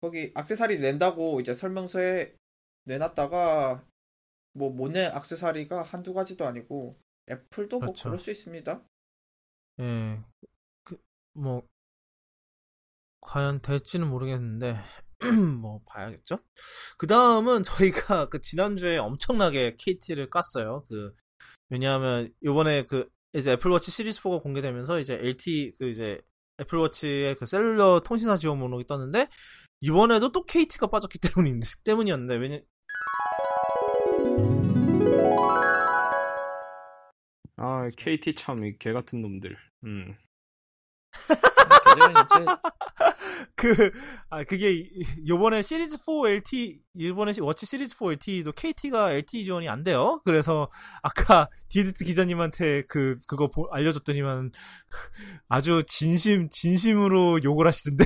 거기 악세사리 낸다고 이제 설명서에 내놨다가 뭐못낸 악세사리가 한두 가지도 아니고 애플도 뭐 그렇죠. 그럴 수 있습니다. 예. 그, 뭐, 과연 될지는 모르겠는데, [clears throat] 뭐, 봐야겠죠? 그 다음은 저희가 [laughs] 그 지난주에 엄청나게 KT를 깠어요. 그, 왜냐하면 요번에 그, 이제 애플워치 시리즈 4가 공개되면서 이제 LT, 그 이제 애플워치의 그 셀룰러 통신사 지원 목록이 떴는데, 이번에도 또 KT가 빠졌기 [laughs] 때문인, 때문이었는데, 왜냐, 아, KT 참, 이개 같은 놈들. 음. [laughs] 그, 아, 그게, 이- 요번에 시리즈 4 LT, 이번에 시- 워치 시리즈 4 LT도 KT가 LTE 지원이 안 돼요. 그래서, 아까, [laughs] 디디트 기자님한테 그, 그거 보- 알려줬더니만, [laughs] 아주 진심, 진심으로 욕을 하시던데.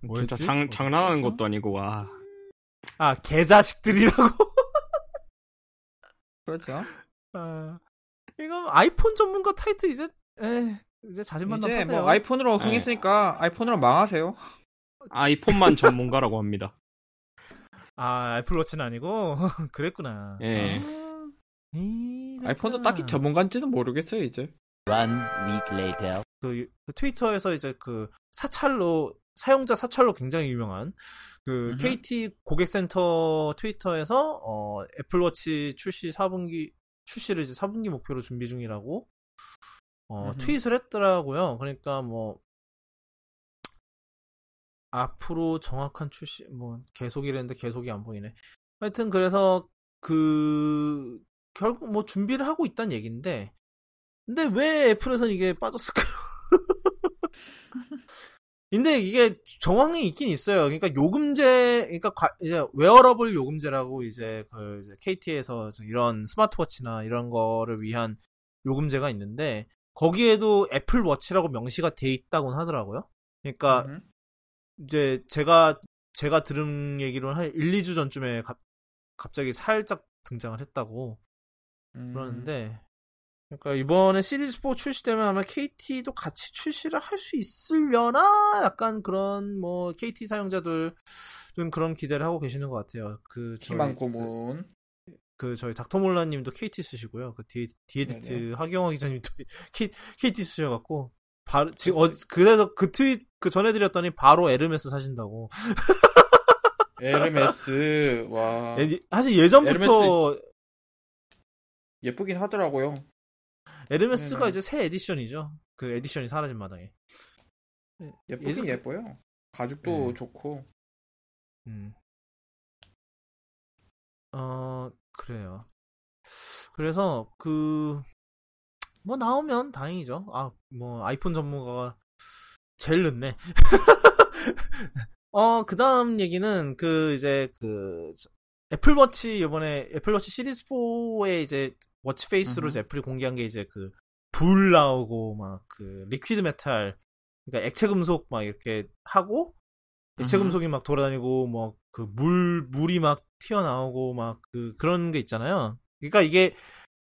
진짜 뭐였지? 장, 장난하는? 것도 아니고, 와. 아, 개자식들이라고? 그렇죠. 아, 이거 아이폰 전문가 타이틀 이제, 에, 이제 자신만담 이제. 뭐 아이폰으로 네. 흥했으니까 아이폰으로 망하세요. [laughs] 아이폰만 전문가라고 합니다. 아, 애플워치는 아니고, [laughs] 그랬구나. 예. 아, 이, 아이폰도 그랬구나. 딱히 전문가인지는 모르겠어요 이제. One week later. 그, 그 트위터에서 이제 그 사찰로 사용자 사찰로 굉장히 유명한 그 음흠. KT 고객센터 트위터에서 어 애플워치 출시 4분기 출시를 이제 4분기 목표로 준비 중이라고 어 음흠. 트윗을 했더라고요. 그러니까 뭐 앞으로 정확한 출시 뭐 계속이랬는데 계속이 안 보이네. 하여튼 그래서 그 결국 뭐 준비를 하고 있다는 얘기인데 근데 왜 애플에선 이게 빠졌을까요? [laughs] 근데 이게 정황이 있긴 있어요. 그러니까 요금제, 그러니까 과- 이제 웨어러블 요금제라고 이제 그 이제 KT에서 이런 스마트워치나 이런 거를 위한 요금제가 있는데 거기에도 애플 워치라고 명시가 돼 있다곤 하더라고요. 그러니까 음흠. 이제 제가 제가 들은 얘기로는 한 1, 2주 전쯤에 갑, 갑자기 살짝 등장을 했다고 음. 그러는데 그러니까 이번에 시리즈 4 출시되면 아마 KT도 같이 출시를 할 수 있으려나 약간 그런 뭐 KT 사용자들은 그런 기대를 하고 계시는 것 같아요. 그 희망 고문. 그 저희 닥터몰러님도 KT 쓰시고요. 그 디, 디에디트 네네. 하경화 기자님도 [laughs] K, KT 쓰셔갖고 바로 지금 어 그래서 그 트윗 그 전해드렸더니 바로 에르메스 사신다고. [laughs] 에르메스 와 예, 사실 예전부터 예쁘긴 하더라고요. 에르메스가 네네. 이제 새 edition이죠. 그 edition이 사라진 마당에. 예쁘긴 예전- 예뻐요. 가죽도 네. 좋고. 음. 어, 그래요. 그래서, 그, 뭐, 나오면 다행이죠. 아, 뭐, 아이폰 전문가가 제일 늦네. [laughs] 어, 그 다음 얘기는, 그, 이제, 그, 애플워치 이번에 애플워치 시리즈 4에 이제 watch face로 음흠. 이제 애플이 공개한 게 이제 그 불 나오고 막 그 liquid metal 그러니까 액체 금속 막 이렇게 하고 액체. 금속이 막 돌아다니고 뭐 그 물 물이 막 튀어나오고 막 그 그런 게 있잖아요. 그러니까 이게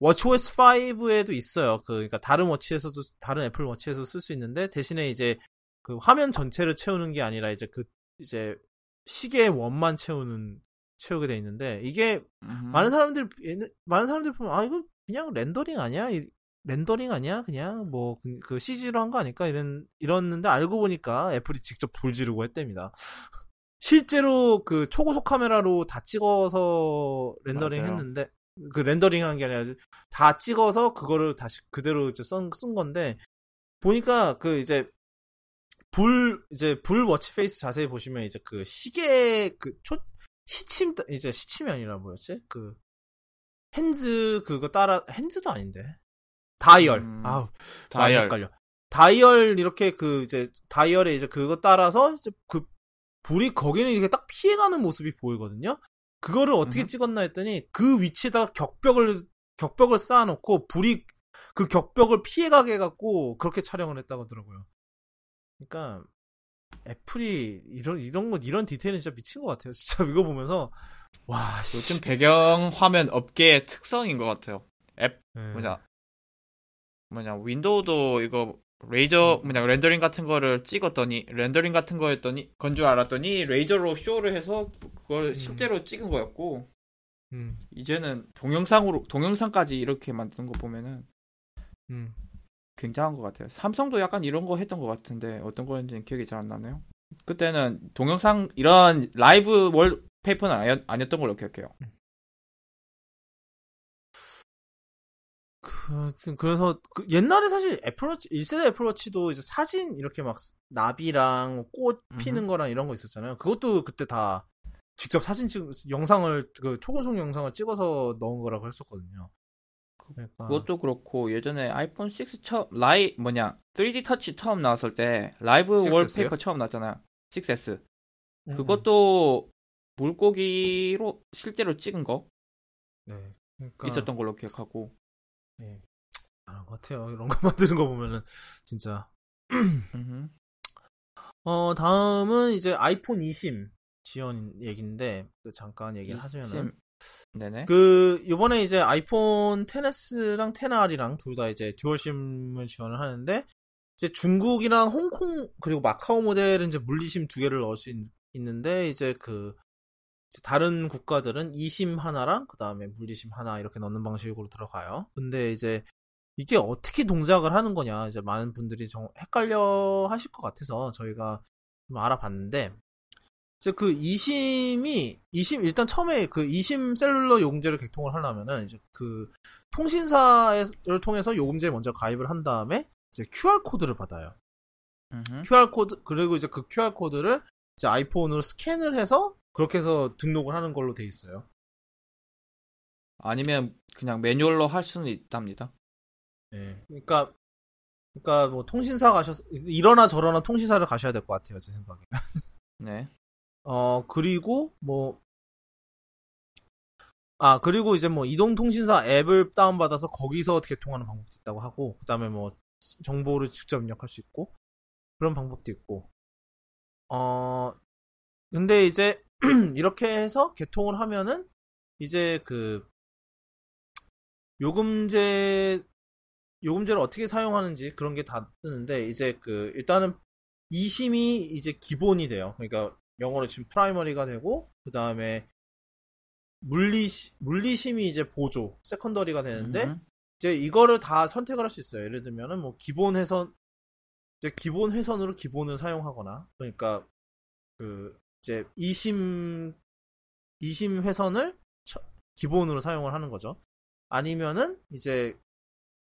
watchOS 5에도 있어요. 그 그러니까 다른 watch에서도 다른 애플 워치에서 쓸 수 있는데 대신에 이제 그 화면 전체를 채우는 게 아니라 이제 그 이제 시계 원만 채우는 채우게 돼 있는데 이게 음흠. 많은 사람들 많은 사람들 보면 아 이거 그냥 렌더링 아니야? 이- 렌더링 아니야? 그냥 뭐 그 CG로 한 거 아닐까 이런 이랬는데 알고 보니까 애플이 직접 불 지르고 했답니다. 실제로 그 초고속 카메라로 다 찍어서 렌더링 맞아요. 했는데 그 렌더링 한 게 아니라 다 찍어서 그거를 다시 그대로 이제 쓴, 쓴 건데 보니까 그 이제 불 이제 불 watch face 자세히 보시면 이제 그 시계 그초 시침 이제 시침이 아니라 뭐였지? 그 hands 그거 따라 hands도 아닌데 다이얼. 음, 아우 다이얼. 헷갈려. 다이얼 이렇게 그 이제 다이얼에 이제 그거 따라서 이제 그 불이 거기는 이렇게 딱 피해가는 모습이 보이거든요. 그거를 어떻게 음흠. 찍었나 했더니 그 위치에다가 격벽을 격벽을 쌓아놓고 불이 그 격벽을 피해가게 해갖고 그렇게 촬영을 했다고 하더라고요. 그러니까 애플이 이런 이런 거 이런 디테일은 진짜 미친 것 같아요. [laughs] 진짜 이거 보면서 와 씨. 요즘 배경 화면 업계의 특성인 것 같아요. 앱 네. 뭐냐 뭐냐 윈도우도 이거 레이저 뭐냐 렌더링 같은 거를 찍었더니 렌더링 같은 거였더니 건 줄 알았더니 레이저로 쇼를 해서 그걸 실제로 찍은 거였고 음, 이제는 동영상으로 동영상까지 이렇게 만드는 거 보면은 음. 굉장한 것 같아요. 삼성도 약간 이런 거 했던 것 같은데 어떤 거였는지 기억이 잘 안 나네요. 그때는 동영상 이런 라이브 월페이퍼는 아니, 아니었던 걸로 기억해요. 그, 그래서 그 옛날에 사실 애플워치 1세대 애플워치도 이제 사진 이렇게 막 나비랑 꽃 피는 거랑 이런 거 있었잖아요. 그것도 그때 다 직접 사진 찍 영상을 그 초고속 영상을 찍어서 넣은 거라고 했었거든요. 그러니까 그것도 그렇고 예전에 아이폰 6 처음 라이 뭐냐 3D 터치 처음 나왔을 때 라이브 6S 요? 월페이퍼 처음 나왔잖아요. 6S. 음, 그것도 물고기로 실제로 찍은 거 네. 그러니까 있었던 걸로 기억하고. 잘한 것 같아요. 이런 [laughs] 거 만드는 거 보면은 진짜. [clears throat] 어 다음은 이제 아이폰 20 지원 얘기인데 그 잠깐 얘기를 하자면은 네네. 그 이번에 이제 아이폰 10s랑 10R이랑 둘 다 이제 듀얼심을 지원을 하는데 이제 중국이랑 홍콩 그리고 마카오 모델은 이제 물리심 두 개를 넣을 수 있, 는데 이제 그 다른 국가들은 e심 하나랑 그 다음에 물리심 하나 이렇게 넣는 방식으로 들어가요. 근데 이제 이게 어떻게 동작을 하는 거냐 이제 많은 분들이 좀 헷갈려 하실 것 같아서 저희가 좀 알아봤는데 이제 그 eSIM이 eSIM 일단 처음에 그 eSIM cellular 요금제를 개통을 하려면은 이제 그 통신사를 통해서 요금제에 먼저 가입을 한 다음에 이제 QR 코드를 받아요. QR 코드 그리고 이제 그 QR 코드를 이제 아이폰으로 스캔을 해서 그렇게 해서 등록을 하는 걸로 돼 있어요. 아니면 그냥 매뉴얼로 할 수는 있답니다. 네. 그러니까 그러니까 뭐 통신사 가셔서 이러나 저러나 통신사를 가셔야 될 것 같아요 제 생각에. [laughs] 네. 어, 그리고 뭐, 아, 그리고 이제 뭐 이동통신사 앱을 다운받아서 거기서 개통하는 방법도 있다고 하고, 그 다음에 뭐 정보를 직접 입력할 수 있고, 그런 방법도 있고, 어, 근데 이제 [clears throat] 이렇게 해서 개통을 하면은, 이제 그, 요금제, 요금제를 어떻게 사용하는지 그런 게 다 뜨는데, 이제 그, 일단은 eSIM이 이제 기본이 돼요. 그러니까 영어로 지금 primary가 되고 그 다음에 물리 물리 SIM이 이제 보조 secondary가 되는데 음흠. 이제 이거를 다 선택을 할 수 있어요. 예를 들면은 뭐 기본 회선 이제 기본 회선으로 기본을 사용하거나 그러니까 그 이제 eSIM eSIM 회선을 처- 기본으로 사용을 하는 거죠. 아니면은 이제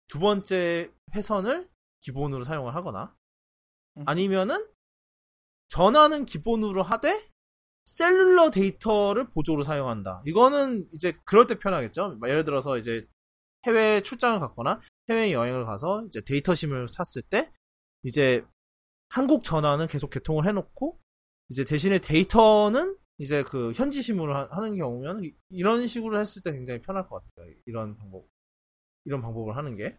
두 번째 회선을 기본으로 사용을 하거나 음. 아니면은 전화는 기본으로 하되 셀룰러 데이터를 보조로 사용한다. 이거는 이제 그럴 때 편하겠죠. 예를 들어서 이제 해외 출장을 갔거나 해외 여행을 가서 이제 데이터 심을 샀을 때 이제 한국 전화는 계속 개통을 해놓고 이제 대신에 데이터는 이제 그 현지 심으로 하- 하는 경우면 이- 이런 식으로 했을 때 굉장히 편할 것 같아요. 이런 방법, 이런 방법을 하는 게.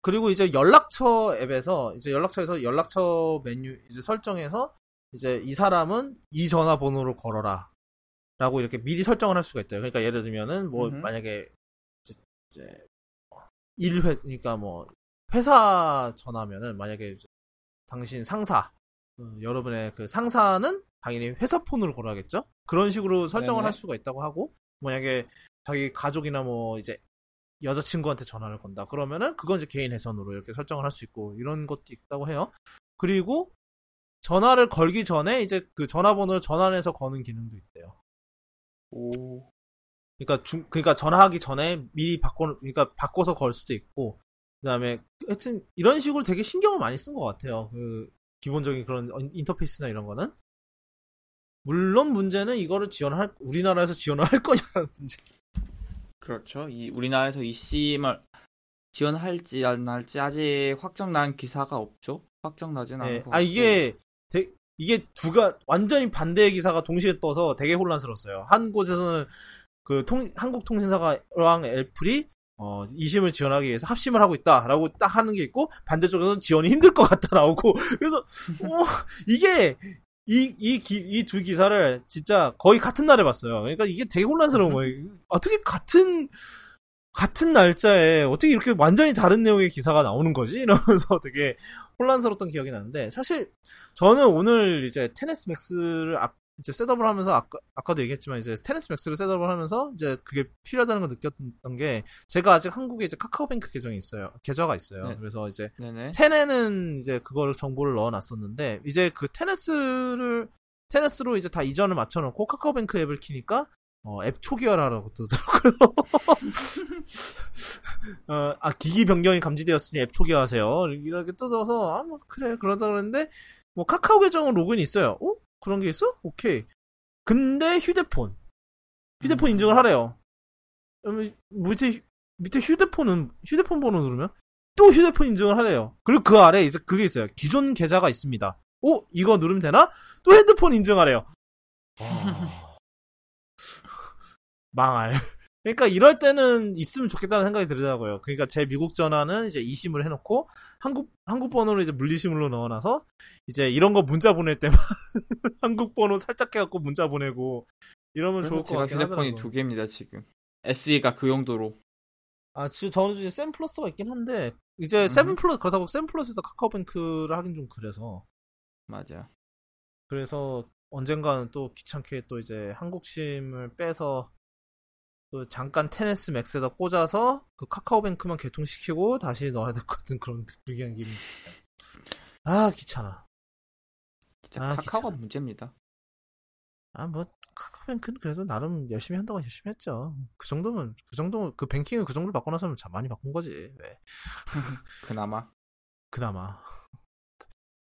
그리고 이제 연락처 앱에서 이제 연락처에서 연락처 메뉴 이제 설정해서 이제 이 사람은 이 전화번호로 걸어라. 라고 이렇게 미리 설정을 할 수가 있대요. 그러니까 예를 들면은 뭐 음흠. 만약에 이제, 이제 일회 그러니까 뭐 회사 전화면은 만약에 당신 상사 어, 여러분의 그 상사는 당연히 회사 폰으로 걸어야겠죠. 그런 식으로 설정을 네네. 할 수가 있다고 하고 만약에 자기 가족이나 뭐 이제 여자친구한테 전화를 건다 그러면은 그건 이제 개인 회선으로 이렇게 설정을 할 수 있고 이런 것도 있다고 해요. 그리고 전화를 걸기 전에 이제 그 전화번호를 전환해서 거는 기능도 있대요. 오. 그러니까 중 그러니까 전화하기 전에 미리 바꿔 그러니까 바꿔서 걸 수도 있고 그 다음에 하여튼 이런 식으로 되게 신경을 많이 쓴 것 같아요. 그 기본적인 그런 인- 인터페이스나 이런 거는 물론 문제는 이거를 지원할 우리나라에서 지원을 할 거냐라는 문제. 그렇죠. 이 우리나라에서 이 CM을 지원할지 안 할지 아직 확정 난 기사가 없죠. 확정 나진 않은 네. 것 아. 이게 대- 이게 두가 완전히 반대의 기사가 동시에 떠서 되게 혼란스러웠어요. 한 곳에서는 그 통, 한국 통신사랑 애플이 어, 이심을 지원하기 위해서 합심을 하고 있다라고 딱 하는 게 있고 반대쪽에서는 지원이 힘들 것 같다 나오고 [laughs] 그래서 어, 이게 이이이두 기사를 진짜 거의 같은 날에 봤어요. 그러니까 이게 되게 혼란스러운 거예요. 어떻게 같은 같은 날짜에 어떻게 이렇게 완전히 다른 내용의 기사가 나오는 거지? 이러면서 되게 혼란스러웠던 기억이 나는데 사실 저는 오늘 이제 테네스 맥스를 앞- 이제 setup을 하면서 아까 아까도 얘기했지만 이제 테네스 맥스를 setup을 하면서 이제 그게 필요하다는 걸 느꼈던 게 제가 아직 한국에 이제 카카오뱅크 계정이 있어요 계좌가 있어요 네. 그래서 이제 네네. 텐에는 이제 그거를 정보를 넣어놨었는데 이제 그 테네스를 테네스로 이제 다 이전을 맞춰놓고 카카오뱅크 앱을 키니까 어, 앱 초기화라고 뜨더라고요. [laughs] 어, 아 기기 변경이 감지되었으니 앱 초기화하세요. 이렇게 뜯어서 아 뭐 그래 그러다 그랬는데 뭐 카카오 계정은 로그인이 있어요. 어 그런 게 있어? 오케이. 근데 휴대폰 휴대폰 음. 인증을 하래요. 그러면 밑에 밑에 휴대폰은 휴대폰 번호 누르면 또 휴대폰 인증을 하래요. 그리고 그 아래 이제 그게 있어요. 기존 계좌가 있습니다. 오, 이거 누르면 되나? 또 핸드폰 인증하래요. 와. [laughs] 망할. 그러니까 이럴 때는 있으면 좋겠다는 생각이 들더라고요. 그러니까 제 미국 전화는 이제 eSIM을 해놓고 한국 한국 번호를 이제 물리 SIM으로 넣어놔서 이제 이런 거 문자 보낼 때만 [laughs] 한국 번호 살짝 해갖고 문자 보내고 이러면 좋을 것 제가 같긴 휴대폰이 하더라고요. 두 개입니다 지금. SE가 그 용도로. 아, 지금 저는 이제 세븐 플러스가 있긴 한데 이제 음. 세븐 플러스 그렇다고 세븐 플러스에서 카카오뱅크를 하긴 좀 그래서 맞아. 그래서 언젠가는 또 귀찮게 또 이제 한국심을 빼서 또 잠깐 테네스 맥스에다 꽂아서 그 카카오뱅크만 개통시키고 다시 넣어야 될 것 같은 그런 기분이 듭니다. 아 귀찮아. 진짜 아, 카카오가 귀찮아. 문제입니다. 아 뭐 카카오뱅크는 그래도 나름 열심히 한다고 열심히 했죠. 그 정도면 그 정도 그 뱅킹은 그 정도를 바꿔 나서면 참 많이 바꾼 거지. 왜? [laughs] 그나마. 그나마.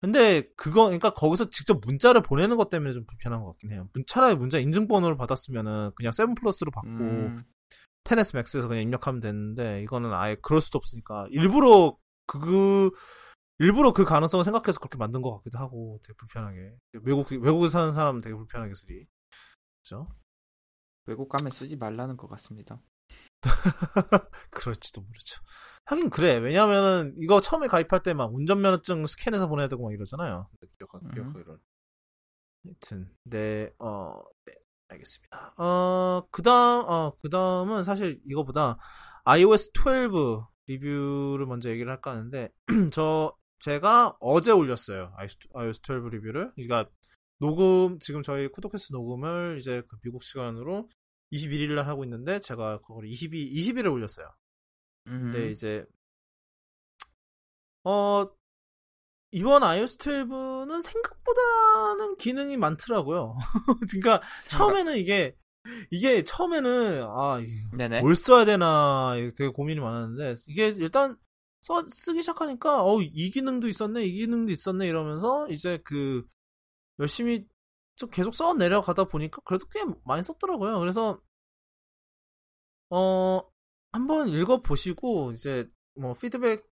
근데 그거 그러니까 거기서 직접 문자를 보내는 것 때문에 좀 불편한 것 같긴 해요. 문- 차라리 문자 인증번호를 받았으면은 그냥 세븐 플러스로 받고 음, 테네스 맥스에서 그냥 입력하면 되는데 이거는 아예 그럴 수도 없으니까 일부러 그 일부러 그 가능성을 생각해서 그렇게 만든 것 같기도 하고 되게 불편하게 외국 외국에 사는 사람은 되게 불편하게 쓰리. 그죠? 외국 가면 쓰지 말라는 것 같습니다. [laughs] 그럴지도 모르죠. 하긴 그래. 왜냐면은 이거 처음에 가입할 때 막 운전면허증 스캔해서 보내야 되고 막 이러잖아요. 기억 음. 기억하기로는. 하여튼 네, 어, 네, 알겠습니다. 어, 그다음 어, 그다음은 사실 이거보다 iOS 12 리뷰를 먼저 얘기를 할까 하는데 [clears throat] 저 제가 어제 올렸어요. iOS 12 리뷰를. 그러니까 녹음 지금 저희 코토캐스 녹음을 이제 그 미국 시간으로 21일 날 하고 있는데 제가 그걸 22 20일에 올렸어요. 음, 근데 이제 어 이번 iOS 12는 생각보다는 기능이 많더라고요. [laughs] 그러니까 처음에는 이게 이게 처음에는 아 이거 네네. 뭘 써야 되나 되게 고민이 많았는데 이게 일단 써, 쓰기 시작하니까 어 이 기능도 있었네 이 기능도 있었네 이러면서 이제 그 열심히 좀 계속 써 내려가다 보니까 그래도 꽤 많이 썼더라고요. 그래서 어 한번 읽어 보시고 이제 뭐 피드백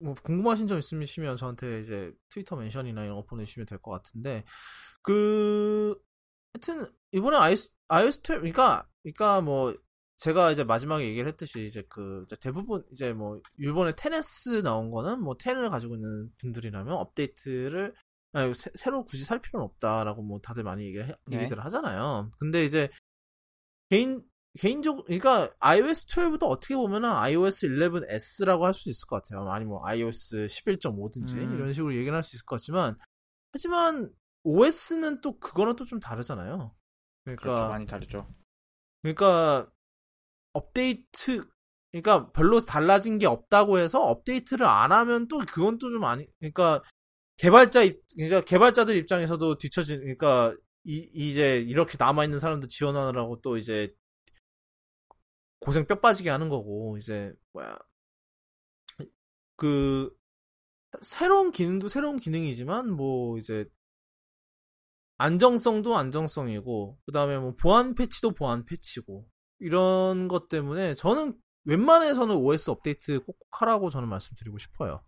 뭐 궁금하신 점 있으시면 저한테 이제 트위터 멘션이나 이런 거 보내주시면 될 것 같은데 그 하여튼 이번에 iOS iOS 12 그러니까 그러니까 뭐 제가 이제 마지막에 얘기를 했듯이 이제 그 이제 대부분 이제 뭐 일본에 테네스 나온 거는 뭐 10을 가지고 있는 분들이라면 업데이트를 아니, 새, 로 굳이 살 필요는 없다라고 뭐 다들 많이 얘기를 해- 네. 얘기들 하잖아요. 근데 이제 개인 개인적 그러니까 iOS 12도 어떻게 보면은 iOS 11s라고 할 수 있을 것 같아요. 아니 뭐 iOS 11.5든지 음. 이런 식으로 얘기를 할 수 있을 것 같지만 하지만 OS는 또 그거는 또 좀 다르잖아요. 그렇죠. 그러니까 많이 다르죠. 그러니까 업데이트 그러니까 별로 달라진 게 없다고 해서 업데이트를 안 하면 또 그건 또 좀 아니 그러니까 개발자 입 그러니까 개발자들 입장에서도 뒤처진 그러니까 이 이제 이렇게 남아 있는 사람들 지원하느라고 또 이제 고생 뼈 빠지게 하는 거고 이제 뭐야 그 새로운 기능도 새로운 기능이지만 뭐 이제 안정성도 안정성이고 그다음에 뭐 보안 패치도 보안 패치고 이런 것 때문에 저는 웬만해서는 OS 업데이트 꼭 하라고 저는 말씀드리고 싶어요.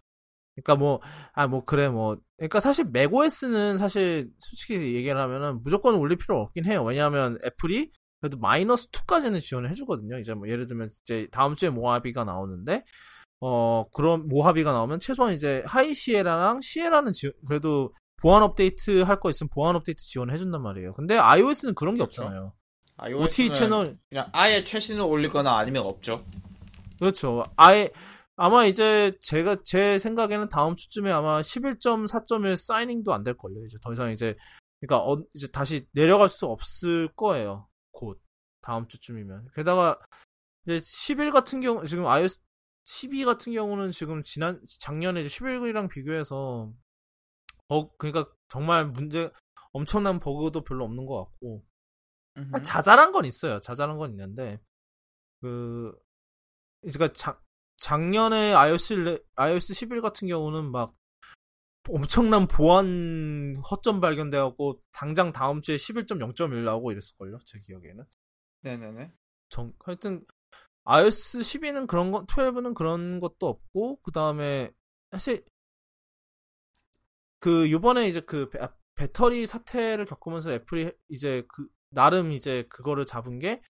그러니까 뭐 아 뭐 그래 뭐 그러니까 사실 macOS는 사실 솔직히 얘기를 하면은 무조건 올릴 필요 없긴 해요. 왜냐하면 애플이 그래도 마이너스 2까지는 지원을 해주거든요. 이제 뭐 예를 들면 이제 다음 주에 모하비가 나오는데 어 그런 모하비가 나오면 최소한 이제 하이 시에라랑 시에라는 지 그래도 보안 업데이트 할 거 있으면 보안 업데이트 지원을 해준단 말이에요. 근데 iOS는 그런 게 그렇죠. 없잖아요. 는 OT 채널 그냥 아예 최신을 올리거나 아니면 없죠. 그렇죠. 아예 아마 이제 제가 제 생각에는 다음 주쯤에 아마 11.4.1 사이닝도 안 될 걸요. 이제 더 이상 이제 그러니까 어, 이제 다시 내려갈 수 없을 거예요. 곧 다음 주쯤이면. 게다가 이제 10일 같은 경우 지금 iOS 12 같은 경우는 지금 지난 작년에 이제 11이랑 비교해서 어 그러니까 정말 문제 엄청난 버그도 별로 없는 것 같고 아, 자잘한 건 있어요. 자잘한 건 있는데 그 그러니까 작 작년에 iOS 11 iOS 11 같은 경우는 막 엄청난 보안 허점 발견돼갖고 당장 다음 주에 11.0.1 나오고 이랬을걸요. 제 기억에는. 네네네. 정, 하여튼 iOS 12는 그런 거, 12는 그런 것도 없고 그 다음에 사실 그 요번에 이제 그 배, 배터리 사태를 겪으면서 애플이 이제 그 나름 이제 그거를 잡은 게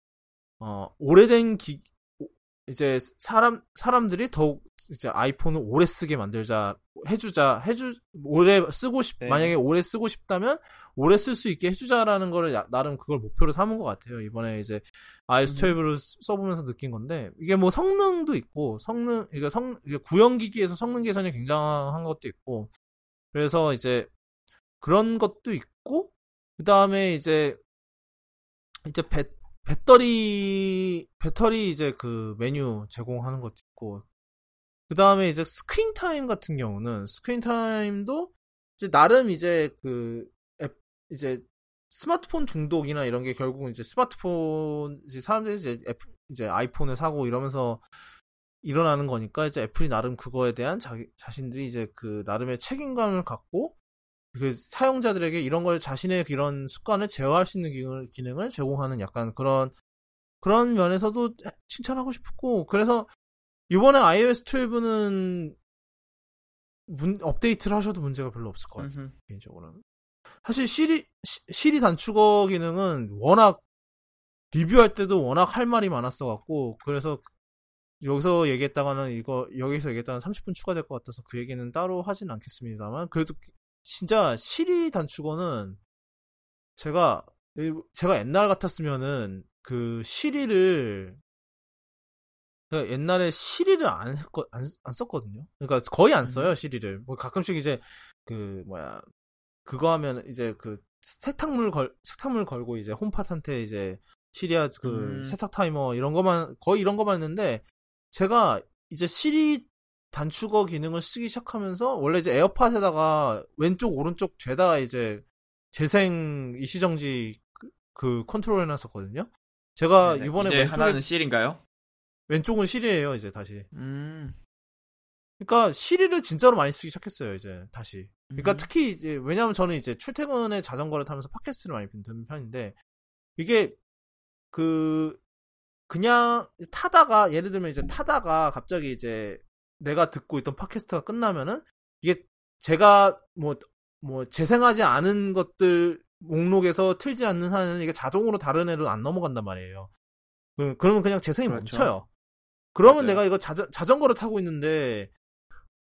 어, 오래된 기 오- 이제 사람 사람들이 더욱 이제 아이폰을 오래 쓰게 만들자 해주자 해주 오래 쓰고 싶 네. 만약에 오래 쓰고 싶다면 오래 쓸 수 있게 해주자라는 거를 야- 나름 그걸 목표로 삼은 것 같아요 이번에 이제 iOS 음. 12를 써보면서 느낀 건데 이게 뭐 성능도 있고 성능 이게 성 이게 구형 기기에서 성능 개선이 굉장한 것도 있고 그래서 이제 그런 것도 있고 그 다음에 이제 이제 배, 배터리 배터리 이제 그 메뉴 제공하는 것도 있고 그 다음에 이제 Screen Time 같은 경우는 Screen Time도 이제 나름 이제 그 앱, 이제 스마트폰 중독이나 이런 게 결국은 이제 스마트폰 이제 사람들이 이제 앱, 이제 아이폰을 사고 이러면서 일어나는 거니까 이제 애플이 나름 그거에 대한 자기 자신들이 이제 그 나름의 책임감을 갖고 그 사용자들에게 이런 걸 자신의 이런 습관을 제어할 수 있는 기능을, 기능을 제공하는 약간 그런 그런 면에서도 칭찬하고 싶고 그래서 이번에 iOS 12는 문, 업데이트를 하셔도 문제가 별로 없을 것 같아요. 음흠. 개인적으로는. 사실 시리 시- 시리 단축어 기능은 워낙 리뷰할 때도 워낙 할 말이 많았어 갖고 그래서 여기서 얘기했다가는 이거 여기서 얘기했다가 30분 추가될 것 같아서 그 얘기는 따로 하진 않겠습니다만 그래도 진짜 시리 단축어는 제가 제가 옛날 같았으면은 그 시리를 옛날에 시리를 안, 했거, 안, 안 썼거든요. 그러니까 거의 안 써요 시리를. 뭐 가끔씩 이제 그 뭐야 그거 하면 이제 그 세탁물 걸 세탁물 걸고 이제 홈팟한테 이제 시리야 그 음. 세탁 타이머 이런 거만 거의 이런 거만 했는데 제가 이제 시리 단축어 기능을 쓰기 시작하면서 원래 이제 에어팟에다가 왼쪽 오른쪽 죄다 이제 재생 일시정지 그, 그 컨트롤 해놨었거든요. 제가 네네. 이번에 왼쪽에 하나는 시리인가요? 왼쪽은 시리예요 이제 다시. 음. 그러니까 시리를 진짜로 많이 쓰기 시작했어요 이제 다시. 그러니까 음. 특히 이제 왜냐하면 저는 이제 출퇴근에 자전거를 타면서 팟캐스트를 많이 듣는 편인데 이게 그 그냥 타다가 예를 들면 이제 타다가 갑자기 이제 내가 듣고 있던 팟캐스트가 끝나면은 이게 제가 뭐 뭐 재생하지 않은 것들 목록에서 틀지 않는 한은 이게 자동으로 다른 애로 안 넘어간단 말이에요. 그- 그러면 그냥 재생이 그렇죠. 멈춰요. 그러면 맞아요. 내가 이거 자전, 자전거를 타고 있는데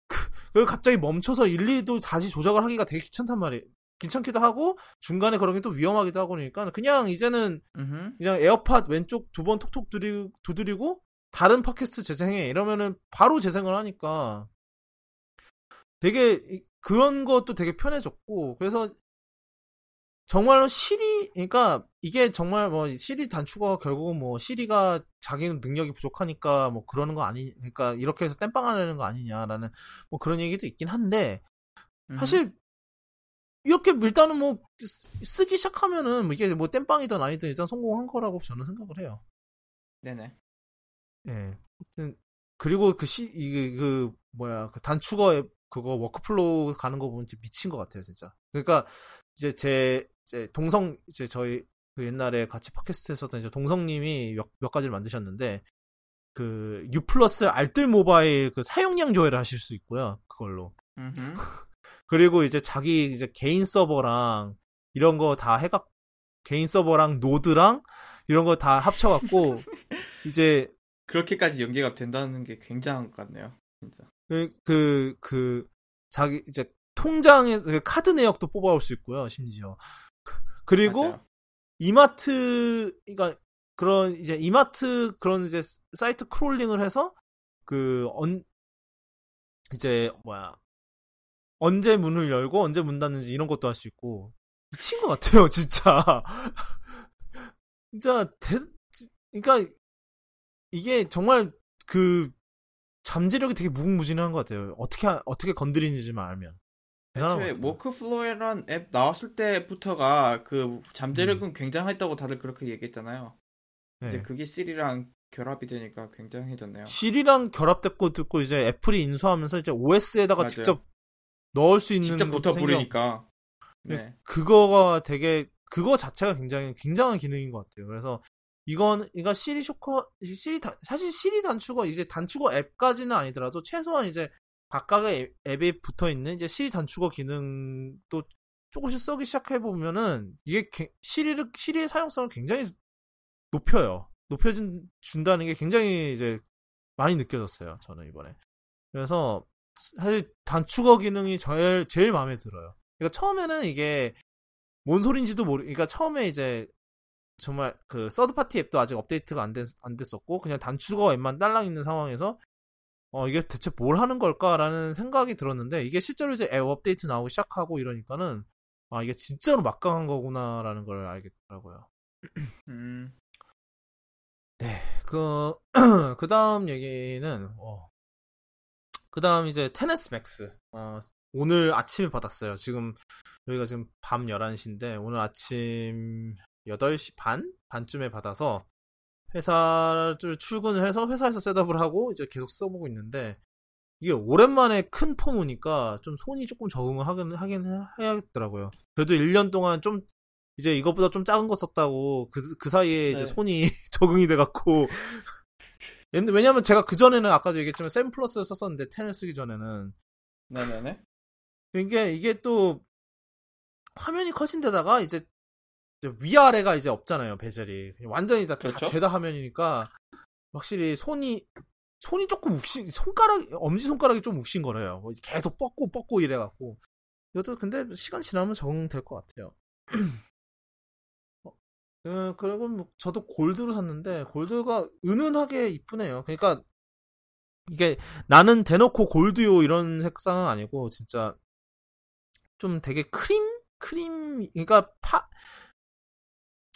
그- 그걸 갑자기 멈춰서 일일이 또 다시 조작을 하기가 되게 귀찮단 말이에요. 귀찮기도 하고 중간에 그런 게 또 위험하기도 하고 그러니까 그냥 이제는 음흠. 그냥 에어팟 왼쪽 두 번 톡톡 두드리, 두드리고 다른 팟캐스트 재생해 이러면은 바로 재생을 하니까 되게 이- 그런 것도 되게 편해졌고 그래서 정말로 시리 그러니까 이게 정말 뭐 시리 단축어가 결국은 뭐 시리가 자기는 능력이 부족하니까 뭐 그러는 거 아니 그러니까 이렇게 해서 땜빵 하려는 거 아니냐라는 뭐 그런 얘기도 있긴 한데 음흠. 사실 이렇게 일단은 뭐 쓰- 쓰기 시작하면은 뭐 이게 뭐 땜빵이든 아니든 일단 성공한 거라고 저는 생각을 해요. 네네. 예. 그리고 그 시, 이게 그 뭐야 그 단축어 앱 그거 Workflow 가는 거 보면 진짜 미친 것 같아요 진짜. 그러니까 이제 제 이제 동성 이제 저희 그 옛날에 같이 팟캐스트 했었던 이제 동성님이 몇, 몇 가지를 만드셨는데 그 U 플러스 알뜰 모바일 그 사용량 조회를 하실 수 있고요 그걸로. [laughs] 그리고 이제 자기 이제 개인 서버랑 이런 거 다 해갖 개인 서버랑 노드랑 이런 거 다 합쳐갖고 [laughs] 이제 그렇게까지 연계가 된다는 게 굉장한 것 같네요. 진짜. 그, 그, 그, 자기, 이제, 통장에, 그 카드 내역도 뽑아올 수 있고요, 심지어. 그리고, 맞아요. 이마트, 그러니까, 그런, 이제, 이마트, 그런, 이제, 사이트 crawling을 해서, 그, 언, 이제, 뭐야, 언제 문을 열고, 언제 문 닫는지 이런 것도 할 수 있고, 미친 것 같아요, [laughs] 진짜. 진짜, 대, 그러니까, 이게 정말, 그, 잠재력이 되게 무궁무진한 것 같아요. 어떻게 어떻게 건드리는지만 알면. 대단한. Workflow란 앱 나왔을 때부터가 그 잠재력은 음. 굉장했다고 다들 그렇게 얘기했잖아요. 네. 이제 그게 시리랑 결합이 되니까 굉장해졌네요. 시리랑 결합됐고 듣고 이제 애플이 인수하면서 이제 OS에다가 맞아요. 직접 넣을 수 있는 직접 생겨- 부리니까. 네. 네. 그거가 되게 그거 자체가 굉장히 굉장한 기능인 것 같아요. 그래서 이건 이거 시리 shortcut 시리 단- 사실 시리 단축어 이제 단축어 앱까지는 아니더라도 최소한 이제 각각의 앱- 앱에 붙어 있는 이제 시리 단축어 기능도 조금씩 쓰기 시작해 보면은 이게 개- 시리를 시리의 사용성을 굉장히 높여요. 높여진 준다는 게 굉장히 이제 많이 느껴졌어요. 저는 이번에. 그래서 사실 단축어 기능이 제일 제일 마음에 들어요. 그러니까 처음에는 이게 뭔 소린지도 모르. 그러니까 처음에 이제 정말 그 third party 앱도 아직 업데이트가 안, 됐, 안 됐었고 그냥 단축어 앱만 딸랑 있는 상황에서 어 이게 대체 뭘 하는 걸까라는 생각이 들었는데 이게 실제로 이제 앱 업데이트 나오기 시작하고 이러니까는 아 이게 진짜로 막강한 거구나라는 걸 알겠더라고요. [clears throat] 음. 그, [clears throat] 그 다음 얘기는, 어, 그 다음 이제 XS Max. 어, 오늘 아침에 받았어요. 지금, 여기가 지금 밤 11시인데, 오늘 아침 8시 반? 반쯤에 받아서, 회사를 출근을 해서 회사에서 셋업을 하고, 이제 계속 써보고 있는데, 이게 오랜만에 큰폰 오니까 좀 손이 조금 적응을 하긴, 하긴 해야겠더라고요. 그래도 1년 동안 좀 이제 이것보다 좀 작은 거 썼다고 그, 그 사이에 이제 네. 손이 [laughs] 적응이 돼갖고 근데 왜냐면 제가 그 전에는 아까도 얘기했지만 7 플러스 썼었는데 10을 쓰기 전에는 네네네. 이게 이게 또 화면이 커진 데다가 이제 위아래가 이제 없잖아요 베젤이. 완전히 다, 다 그렇죠. 죄다 화면이니까 확실히 손이 손이 조금 욱신 손가락 엄지 손가락이 좀 욱신 거래요. 뭐 계속 뻗고 뻗고 이래갖고. 이것도 근데 시간 지나면 적응될 것 같아요. [clears throat] 어, 어, 그리고 뭐 저도 골드로 샀는데 골드가 은은하게 이쁘네요. 그러니까 이게 나는 대놓고 골드요 이런 색상은 아니고 진짜 좀 되게 크림 크림 그러니까 파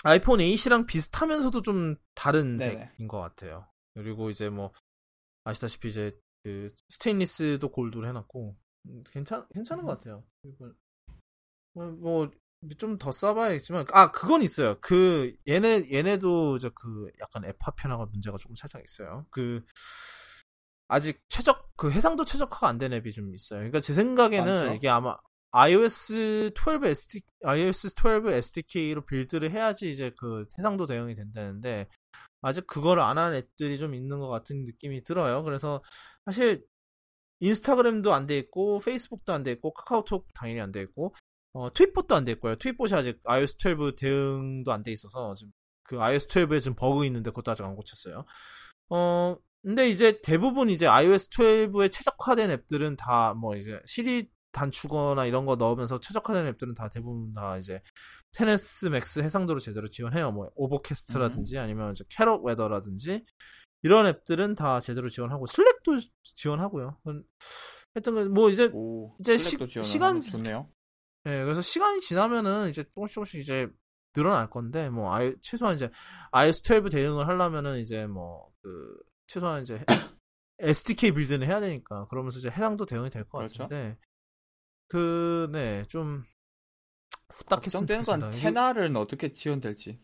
아이폰 8이랑 비슷하면서도 좀 다른 네네. 색인 것 같아요. 그리고 이제 뭐 아시다시피 이제 그 스테인리스도 골드로 해놨고 음, 괜찮 괜찮은 것 같아요. 뭐 좀 더 써봐야겠지만 아 그건 있어요. 그 얘네 얘네도 이제 그 약간 에파 편화가 문제가 조금 살짝 있어요. 그 아직 최적 그 해상도 최적화가 안 된 앱이 좀 있어요. 그러니까 제 생각에는 많죠. 이게 아마 iOS 12 SD iOS 12 SDK로 빌드를 해야지 이제 그 해상도 대응이 된다는데 아직 그걸 안 한 앱들이 좀 있는 것 같은 느낌이 들어요. 그래서 사실 인스타그램도 안 돼 있고 페이스북도 안 돼 있고 카카오톡 당연히 안 돼 있고 어, 트윗봇도 안돼 있고요. 트윗봇이 아직 iOS 12 대응도 안 돼 있어서 지금 그 iOS 12에 지금 버그 있는데 그것도 아직 안 고쳤어요. 어 근데 이제 대부분 이제 iOS 12에 최적화된 앱들은 다 뭐 이제 시리 단축어나 이런 거 넣으면서 최적화된 앱들은 다 대부분 다 이제 XS Max 해상도로 제대로 지원해요. 뭐 Overcast라든지 아니면 이제 Carrot Weather라든지 이런 앱들은 다 제대로 지원하고 Slack도 지원하고요. 하여튼 뭐 이제 오, 이제 시- 시간- 좋네요. 예, 그래서 시간이 지나면은 이제 조금씩 조금씩 이제 늘어날 건데, 뭐, 아이, 최소한 이제, iOS 12 대응을 하려면은 이제 뭐, 그, 최소한 이제, [coughs] SDK build는 해야 되니까, 그러면서 이제 해상도 대응이 될것 그렇죠. 같은데, 그, 네, 좀, 후딱 했으면 걱정되는 건 테나를 어떻게 지원될지.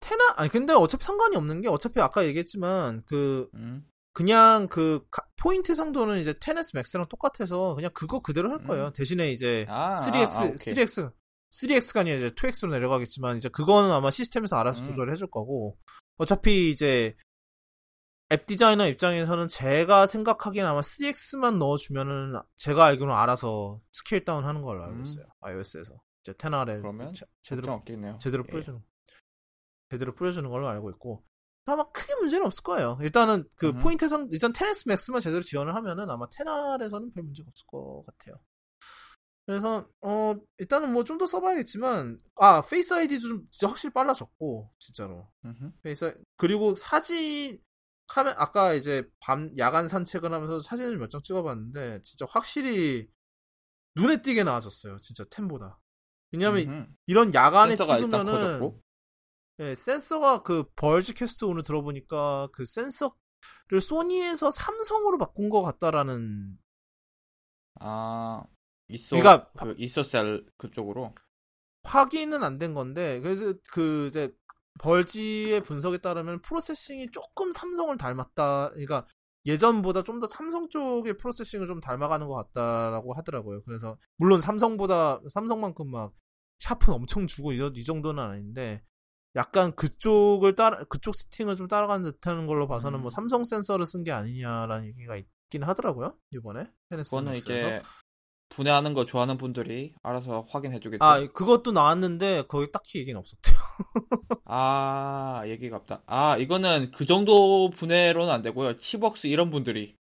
테나, 아니, 근데 어차피 상관이 없는 게, 어차피 아까 얘기했지만, 그, 음. 그냥 그, 가- 포인트 해상도는 이제 XS Max랑 똑같아서, 그냥 그거 그대로 할 거예요. 음. 대신에 이제, 아, 3x, 아, 아, 오케이. 3x, 3x가 아니라 이제 2x로 내려가겠지만, 이제 그거는 아마 시스템에서 알아서 음. 조절해 줄 거고, 어차피 이제, 앱 디자이너 입장에서는 제가 생각하기엔 아마 3x만 넣어주면은, 제가 알기로는 알아서 scale down 하는 걸로 알고 음. 있어요. iOS에서. 이제 XR에 그러면 제, 제대로, 없겠네요. 제대로 예. 뿌려주는, 제대로 뿌려주는 걸로 알고 있고, 아마 크게 문제는 없을 거예요. 일단은 그 음. 포인트상, 일단 XS Max만 제대로 지원을 하면은 아마 XR에서는 별 문제가 없을 것 같아요. 그래서 어 일단은 뭐 좀 더 써봐야겠지만 아 Face ID도 좀 진짜 확실히 빨라졌고 진짜로 음흠. Face I- 그리고 사진 카메 아까 이제 밤 야간 산책을 하면서 사진을 몇 장 찍어봤는데 진짜 확실히 눈에 띄게 나아졌어요 진짜 X보다 왜냐면 음흠. 이런 야간에 찍으면은. 예, 센서가 그 Vergecast 오늘 들어보니까 그 센서를 소니에서 삼성으로 바꾼 것 같다라는 아, 있어. 그러니까 그 있어셀 그쪽으로. 확인은 안 된 건데 그래서 그 이제 벌지의 분석에 따르면 프로세싱이 조금 삼성을 닮았다. 그러니까 예전보다 좀 더 삼성 쪽의 프로세싱을 좀 닮아가는 것 같다라고 하더라고요. 그래서 물론 삼성보다 삼성만큼 막 샤프는 엄청 주고 이, 이 정도는 아닌데 약간 그쪽을 따라 그쪽 세팅을 좀 따라가는 듯한 걸로 봐서는 음. 뭐 삼성 센서를 쓴 게 아니냐라는 얘기가 있긴 하더라고요. 이번에 테네스 그거는. 이제 분해하는 거 좋아하는 분들이 알아서 확인해 주겠죠. 아 그것도 나왔는데 거기 딱히 얘기는 없었대요. [laughs] 아, 얘기가 없다. 아, 이거는 그 정도 분해로는 안 되고요. 치벅스 이런 분들이.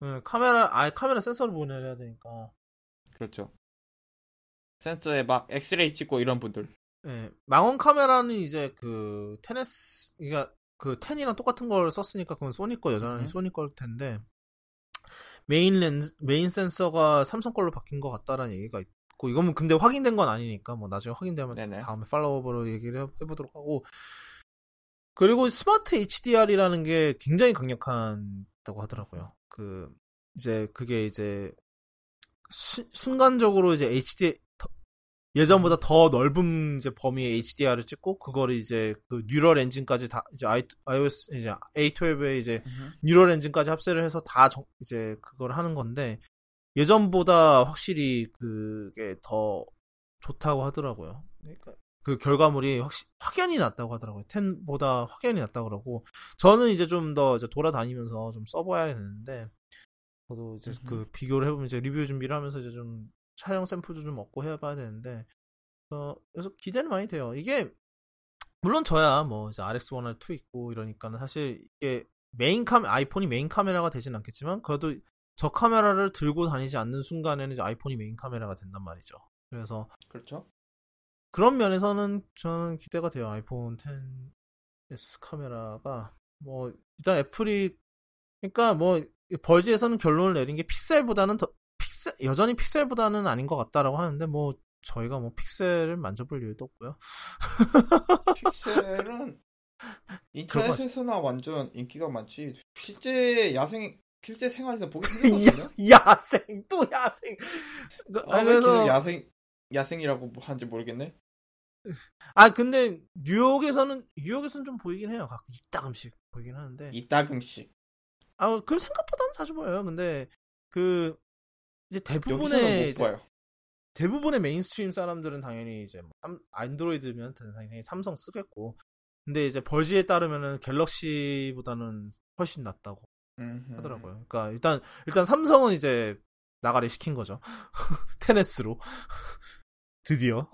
네, 카메라, 아예 카메라 센서를 보내야 되니까. 그렇죠. 센서에 막 엑스레이 찍고 이런 분들. 예, 망원 카메라는 이제 그 테네스, 그러니까 그 텐이랑 똑같은 걸 썼으니까 그건 소니 거 여전히 음. 소니 거일 텐데 메인 렌즈, 메인 센서가 삼성 걸로 바뀐 것 같다라는 얘기가 있고 이건 뭐 근데 확인된 건 아니니까 뭐 나중에 확인되면 네네. 다음에 follow-up으로 얘기를 해- 해보도록 하고 그리고 Smart HDR이라는 게 굉장히 강력하다고 하더라고요. 그 이제 그게 이제 수- 순간적으로 이제 HD 더- 예전보다 더 넓은 이제 범위의 HDR을 찍고 그거를 이제 그 Neural Engine까지 다 이제 i, iOS 이제 A12에 이제 Neural Engine까지 합세를 해서 다 정- 이제 그걸 하는 건데 예전보다 확실히 그게 더 좋다고 하더라고요. 그러니까 그 결과물이 확실 확연히 낫다고 하더라고요. 10보다 확연히 낫다고 그러고 저는 이제 좀더 돌아다니면서 좀 써봐야 되는데 저도 이제 음흠. 그 비교를 해보면 이제 리뷰 준비를 하면서 이제 좀 촬영 샘플도 좀 얻고 해봐야 되는데 어, 그래서 기대는 많이 돼요. 이게 물론 저야 뭐 이제 RX1, R2 있고 이러니까는 사실 이게 메인 카메 아이폰이 메인 카메라가 되진 않겠지만 그래도 저 카메라를 들고 다니지 않는 순간에는 이제 아이폰이 메인 카메라가 된단 말이죠. 그래서 그렇죠. 그런 면에서는 저는 기대가 돼요. 아이폰 10s 카메라가 뭐 일단 애플이 그러니까 뭐 Verge에서는 결론을 내린 게 픽셀보다는 더 픽셀 여전히 픽셀보다는 아닌 것 같다라고 하는데 뭐 저희가 뭐 픽셀을 만져볼 일도 없고요. [laughs] 픽셀은 인터넷에서나 완전 인기가 많지. 실제 야생 실제 생활에서 보기 [laughs] 힘들거든요. 야생 또 야생. 그- 아, 왜 그래서 야생 야생이라고 뭐 하는지 모르겠네. 아 근데 뉴욕에서는 뉴욕에서는 좀 보이긴 해요. 가끔 이따금씩 보이긴 하는데. 이따금씩. 아, 그 생각보다는 자주 보여요. 근데 그 이제 대부분의 못 이제. 대부분의 mainstream 사람들은 당연히 이제 뭐 삼- 안드로이드면 당연히 삼성 쓰겠고. 근데 이제 Verge에 따르면은 갤럭시보다는 훨씬 낫다고. 음흠. 하더라고요. 그러니까 일단 일단 삼성은 이제 나가리 시킨 거죠. [laughs] 텐에스로 [laughs] 드디어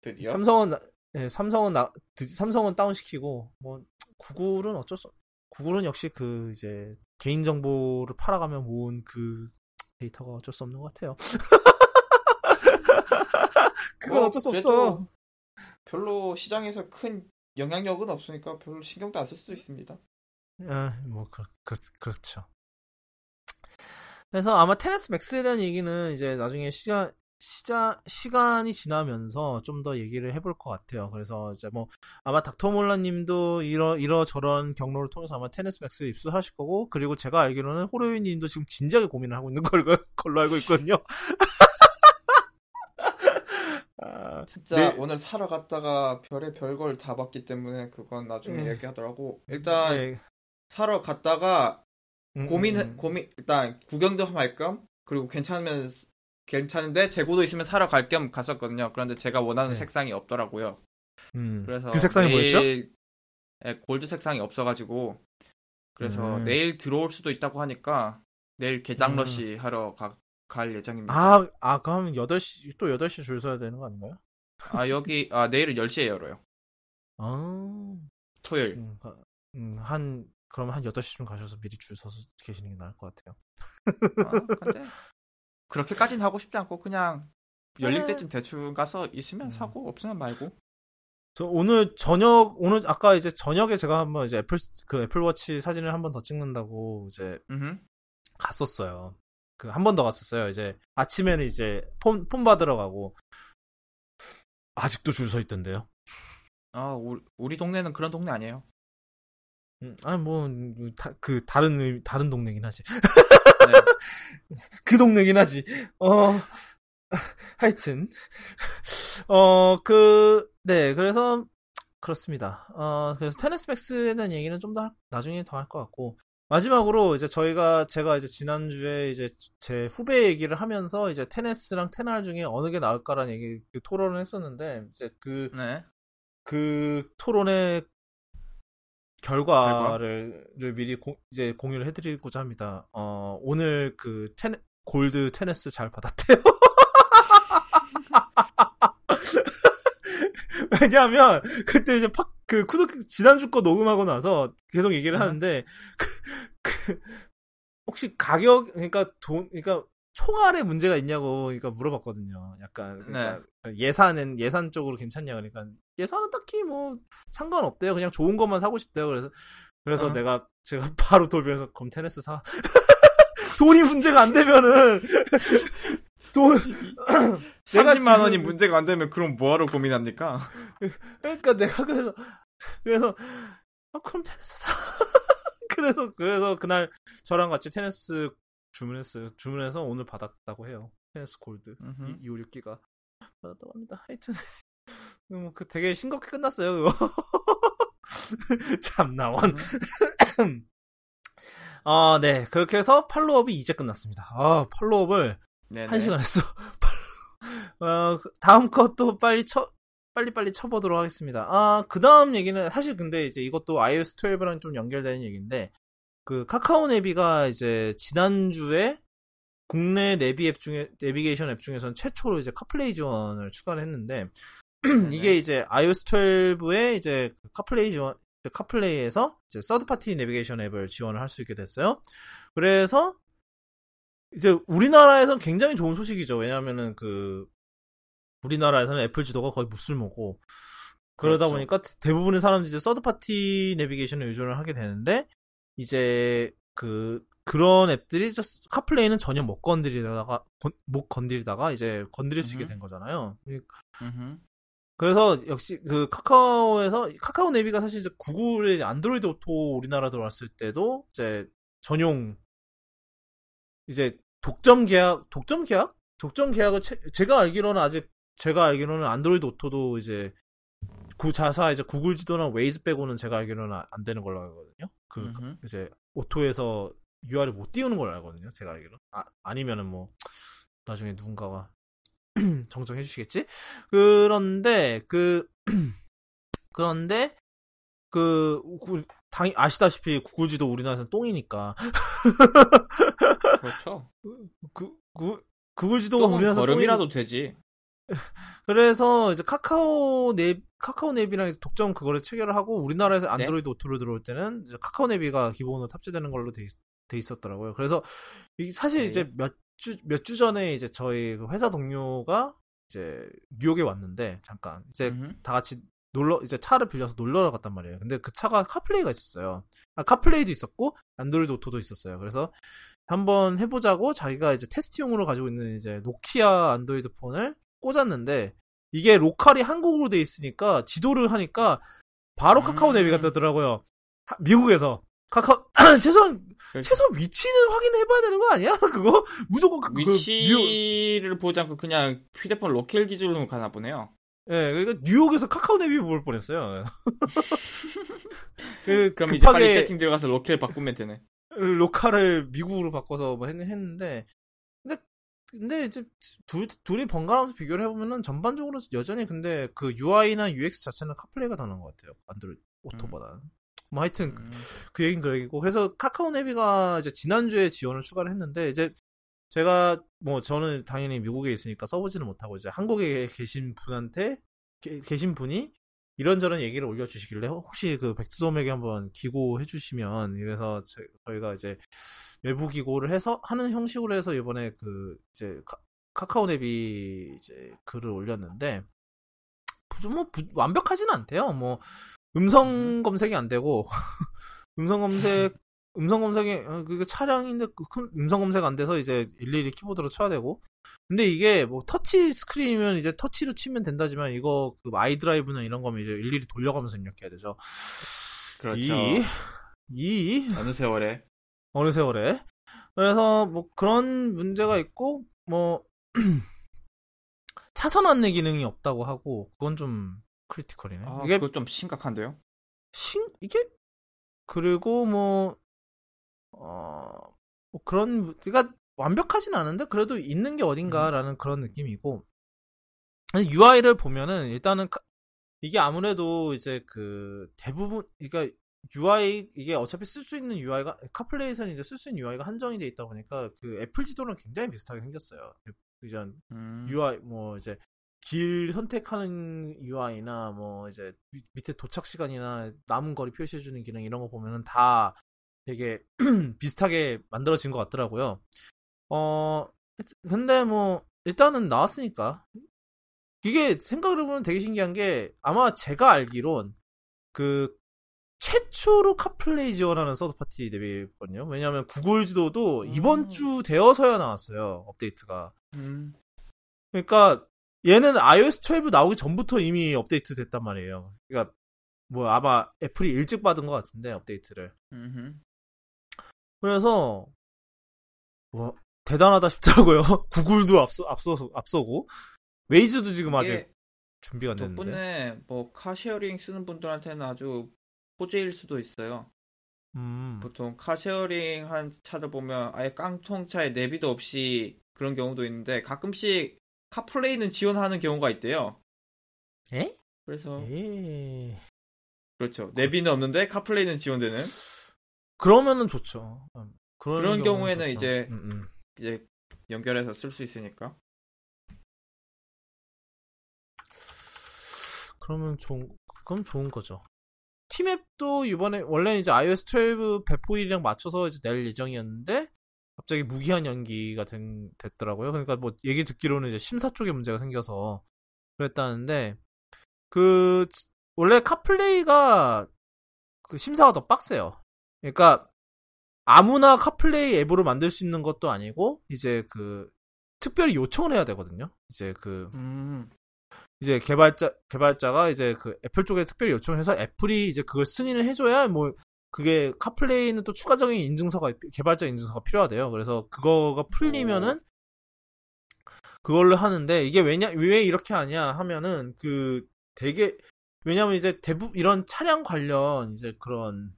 드디어 삼성은 나- 예, 삼성은 나 드- 삼성은 다운 시키고 뭐 구글은 어쩔 수 구글은 역시 그 이제 개인 정보를 팔아가며 모은 그 데이터가 어쩔 수 없는 것 같아요. [laughs] 그건 뭐, 어쩔 수 없어. 별로 시장에서 큰 영향력은 없으니까 별로 신경도 안 쓸 수도 있습니다. 아, 뭐 그, 그, 그렇죠. 그래서 아마 테네스 맥스에 대한 얘기는 이제 나중에 시간 시자, 시간이 지나면서 좀 더 얘기를 해볼 것 같아요. 그래서 이제 뭐 아마 닥터 몰라 님도 이러 이러 저런 경로를 통해서 아마 테네스 맥스에 입수하실 거고 그리고 제가 알기로는 호로이 님도 지금 진지하게 고민을 하고 있는 걸, [laughs] 걸로 알고 있거든요. [laughs] 아, 진짜 네. 오늘 사러 갔다가 별의 별걸 다 봤기 때문에 그건 나중에 네. 얘기하더라고. 일단 네. 사러 갔다가 음, 고민 음, 음. 고민 일단 구경도 할 겸 그리고 괜찮으면 괜찮은데 재고도 있으면 사러 갈 겸 갔었거든요. 그런데 제가 원하는 네. 색상이 없더라고요. 음. 그래서 그 색상이 뭐였죠? 예, 골드 색상이 없어가지고 그래서 음. 내일 들어올 수도 있다고 하니까 내일 개장 음. 러시 하러 가, 갈 예정입니다. 아, 아, 그럼 8시, 또 8시 줄 서야 되는 거 아닌가요? 아, 여기 아 내일은 10시에 열어요. 아, 토요일. 음, 가- 음, 한, 그럼 한 8시쯤 가셔서 미리 줄 서서 계시는 게 나을 것 같아요. 아, 근데 그렇게까지는 하고 싶지 않고 그냥 열릴 네. 때쯤 대충 가서 있으면 음. 사고 없으면 말고. 저 오늘 저녁, 오늘 아까 이제 저녁에 제가 한번 이제 애플, 그 애플워치 사진을 한번 더 찍는다고 이제 음. 갔었어요. 그 한 번 더 갔었어요. 이제 아침에는 이제 폰, 폰 받으러 가고. 아직도 줄 서 있던데요. 아, 우리, 우리 동네는 그런 동네 아니에요. 음, 아니, 뭐, 다, 그, 다른, 의- 다른 동네긴 하지. [laughs] 네. 그 동네긴 하지. 어, 하여튼. 어, 그, 네, 그래서, 그렇습니다. 어, 그래서 테네스 맥스에 대한 얘기는 좀 더 나중에 더 할 것 같고. 마지막으로 이제 저희가, 제가 이제 지난주에 이제 제 후배 얘기를 하면서 이제 테네스랑 테날 중에 어느 게 나을까라는 얘기, 그 토론을 했었는데, 이제 그, 네. 그 토론의 결과를 를 미리 공, 이제 공유를 해드리고자 합니다. 어, 오늘 그 테네, 골드 테네스 잘 받았대요. [laughs] 왜냐하면 그때 이제 팍, 그 쿠드 지난주 거 녹음하고 나서 계속 얘기를 음. 하는데 그, 그 혹시 가격 그러니까 돈 그러니까 총알에 문제가 있냐고 그러니까 물어봤거든요. 약간 그러니까 예산은 예산 쪽으로 괜찮냐 그러니까 예산은 딱히 뭐 상관없대요. 그냥 좋은 것만 사고 싶대요. 그래서 그래서 어. 내가 제가 [laughs] 바로 돌면서 그럼 테네스 사. [laughs] 돈이 문제가 안 되면은 [laughs] 돈 [clears throat] 30만 원이 문제가 안 되면 그럼 뭐하러 고민합니까? 그러니까 내가 그래서 그래서 아 그럼 테니스 사. 그래서 그래서 그날 저랑 같이 테니스 주문했어요. 주문해서 오늘 받았다고 해요. 테니스 골드 음흠. 256기가 받았다고 합니다. 하여튼 뭐그 되게 싱겁게 끝났어요. 그거. [laughs] 참나원. [laughs] 아, 네. 그렇게 해서 팔로업이 이제 끝났습니다. 아, 팔로업을 네네. 한 시간 했어. [laughs] 어, 그 다음 것도 빨리 쳐, 빨리빨리 쳐보도록 하겠습니다. 아, 그 다음 얘기는, 사실 근데 이제 이것도 iOS 12랑 좀 연결되는 얘기인데, 그 카카오 내비가 이제 지난주에 국내 내비 앱 중에, 내비게이션 앱 중에서는 최초로 이제 카플레이 지원을 추가를 했는데, 이게 이제 iOS 12에 이제 그 카플레이 지원, 그 카플레이에서 이제 third party 내비게이션 앱을 지원을 할 수 있게 됐어요. 그래서 이제 우리나라에선 굉장히 좋은 소식이죠. 왜냐하면은 그 우리나라에서는 애플 지도가 거의 무쓸모고 그러다 그렇죠. 보니까 대부분의 사람들이 이제 third party 내비게이션에 의존을 하게 되는데 이제 그 그런 앱들이 저 카플레이는 전혀 못 건드리다가 건- 못 건드리다가 이제 건드릴 수 있게. 된 거잖아요. 음흠. 그래서 역시 그 카카오에서 카카오 내비가 사실 이제 구글의 안드로이드 오토 우리나라 들어왔을 때도 이제 전용 이제 독점 계약 독점 계약 독점 계약을 채- 제가 알기로는 아직 제가 알기로는 안드로이드 오토도 이제 그 자사 이제 구글 지도나 웨이즈 빼고는 제가 알기로는 아- 안 되는 걸로 알거든요. 그 음흠. 이제 오토에서 UI를 못 띄우는 걸로 알거든요. 제가 알기로. 아, 아니면은 뭐 나중에 누군가가 [clears throat] 정정해 주시겠지? 그런데 그 [clears throat] 그런데 그 구- 당 아시다시피 구글 지도 우리나라에서는 똥이니까 그렇죠. [laughs] 그, 그 구글 지도가 우리나라에서 거름이라도 되지. [laughs] 그래서 이제 카카오 내비 카카오 내비랑 독점 그거를 체결을 하고 우리나라에서 네. 안드로이드 오토로 들어올 때는 카카오 내비가 기본으로 탑재되는 걸로 돼, 있, 돼 있었더라고요. 그래서 이 사실 네. 이제 몇 주 몇 주 전에 이제 저희 그 회사 동료가 이제 뉴욕에 왔는데 잠깐 이제 음흠. 다 같이 놀러 이제 차를 빌려서 놀러 갔단 말이에요. 근데 그 차가 카플레이가 있었어요. 아, 카플레이도 있었고 안드로이드 오토도 있었어요. 그래서 한번 해보자고 자기가 이제 테스트용으로 가지고 있는 이제 노키아 안드로이드 폰을 꽂았는데 이게 locale이 한국으로 돼 있으니까 지도를 하니까 바로 카카오 음. 내비가 뜨더라고요. 하- 미국에서 카카오 [clears throat] 최소한 그렇죠. 최소한 위치는 확인해봐야 되는 거 아니야? [laughs] 그거 무조건 그- 그 위치를 보지 않고 그냥 휴대폰 locale 기준으로 가나 보네요. 예, 그러니까 뉴욕에서 카카오 내비 볼 뻔했어요. [laughs] 그 그럼 이제 빨리 급하게 세팅 들어가서 locale 바꾸면 되네. locale을 미국으로 바꿔서 뭐 했, 했는데 근데 근데 이제 둘, 둘이 번갈아가면서 비교를 해보면은 전반적으로 여전히 근데 그 UI나 UX 자체는 카플레이가 더 나은 것 같아요. 안드로이드 오토보다는. 뭐 하여튼 음. 그 얘기는 그 얘기고 그래서 카카오 네비가 이제 지난주에 지원을 추가를 했는데 이제 제가 뭐 저는 당연히 미국에 있으니까 써보지는 못하고 이제 한국에 계신 분한테 게- 계신 분이 이런저런 얘기를 올려주시길래 혹시 그 백두돔에게 한번 기고해 주시면 이래서 제- 저희가 이제 외부 기고를 해서 하는 형식으로 해서 이번에 그 이제 카, 카오 네비 이제 글을 올렸는데 부- 뭐 부- 완벽하진 않대요. 뭐 음성 검색이 안 되고 [laughs] 음성 검색 음성 검색이 어, 그게 차량인데 그 큰- 음성 검색 안 돼서 이제 일일이 키보드로 쳐야 되고 근데 이게 뭐 터치 스크린이면 이제 터치로 치면 된다지만 이거 그 아이 드라이브나 이런 거면 이제 일일이 돌려가면서 입력해야 되죠. 그렇죠. 이, 이 어느 세월에. 어느 세월에 그래서 뭐 그런 문제가 있고 뭐 [clears throat] 차선 안내 기능이 없다고 하고 그건 좀 크리티컬이네. 아, 이게 그거 좀 심각한데요? 신 이게 그리고 뭐 어, 뭐 그런 그러니까 완벽하진 않은데 그래도 있는 게 어딘가라는 그런 느낌이고 UI를 보면은 일단은 카- 이게 아무래도 이제 그 대부분 그러니까 UI 이게 어차피 쓸 수 있는 UI가 카플레이에서는 이제 쓸 수 있는 UI가 한정이 돼 있다 보니까 그 애플 지도랑 굉장히 비슷하게 생겼어요. 이전 음. UI 뭐 이제 길 선택하는 UI나 뭐 이제 밑- 밑에 도착 시간이나 남은 거리 표시해 주는 기능 이런 거 보면은 다 되게 [clears throat] 비슷하게 만들어진 것 같더라고요. 어 근데 뭐 일단은 나왔으니까 이게 생각을 해보면 되게 신기한 게 아마 제가 알기론 그 최초로 카플레이 지원하는 서드파티 앱이거든요. 왜냐하면 구글 지도도 이번 음. 주 되어서야 나왔어요 업데이트가. 음. 그러니까 얘는 iOS 12 나오기 전부터 이미 업데이트 됐단 말이에요. 그러니까 뭐 아마 애플이 일찍 받은 것 같은데 업데이트를. 음흠. 그래서 뭐 대단하다 싶더라고요. [laughs] 구글도 앞서 앞서 앞서고 웨이즈도 지금 아직 준비가 안 됐는데. 덕분에 뭐 car sharing 쓰는 분들한테는 아주 호재일 수도 있어요. 음. 보통 car sharing 한 차들 보면 아예 깡통차에 내비도 없이 그런 경우도 있는데 가끔씩 카플레이는 지원하는 경우가 있대요. 에? 그래서 에? 그렇죠. 내비는 없는데 카플레이는 지원되는 그러면은 좋죠. 음, 그런, 그런 경우에는 좋죠. 이제 음, 음. 이제 연결해서 쓸 수 있으니까. 그러면 좋은 그럼 좋은 거죠. 티맵도 이번에 원래 이제 iOS 12 배포일이랑 맞춰서 이제 낼 예정이었는데 갑자기 무기한 연기가 된, 됐더라고요. 그러니까 뭐 얘기 듣기로는 이제 심사 쪽에 문제가 생겨서 그랬다는데 그 원래 카플레이가 그 심사가 더 빡세요. 그러니까 아무나 카플레이 앱으로 만들 수 있는 것도 아니고 이제 그 특별히 요청을 해야 되거든요. 이제 그 음. 이제 개발자 개발자가 이제 그 애플 쪽에 특별히 요청해서 애플이 이제 그걸 승인을 해줘야 뭐 그게 카플레이는 또 추가적인 인증서가 개발자 인증서가 필요하대요. 그래서 그거가 풀리면은 그걸로 하는데 이게 왜냐 왜 이렇게 하냐 하면은 그 되게 왜냐면 이제 대부분 이런 차량 관련 이제 그런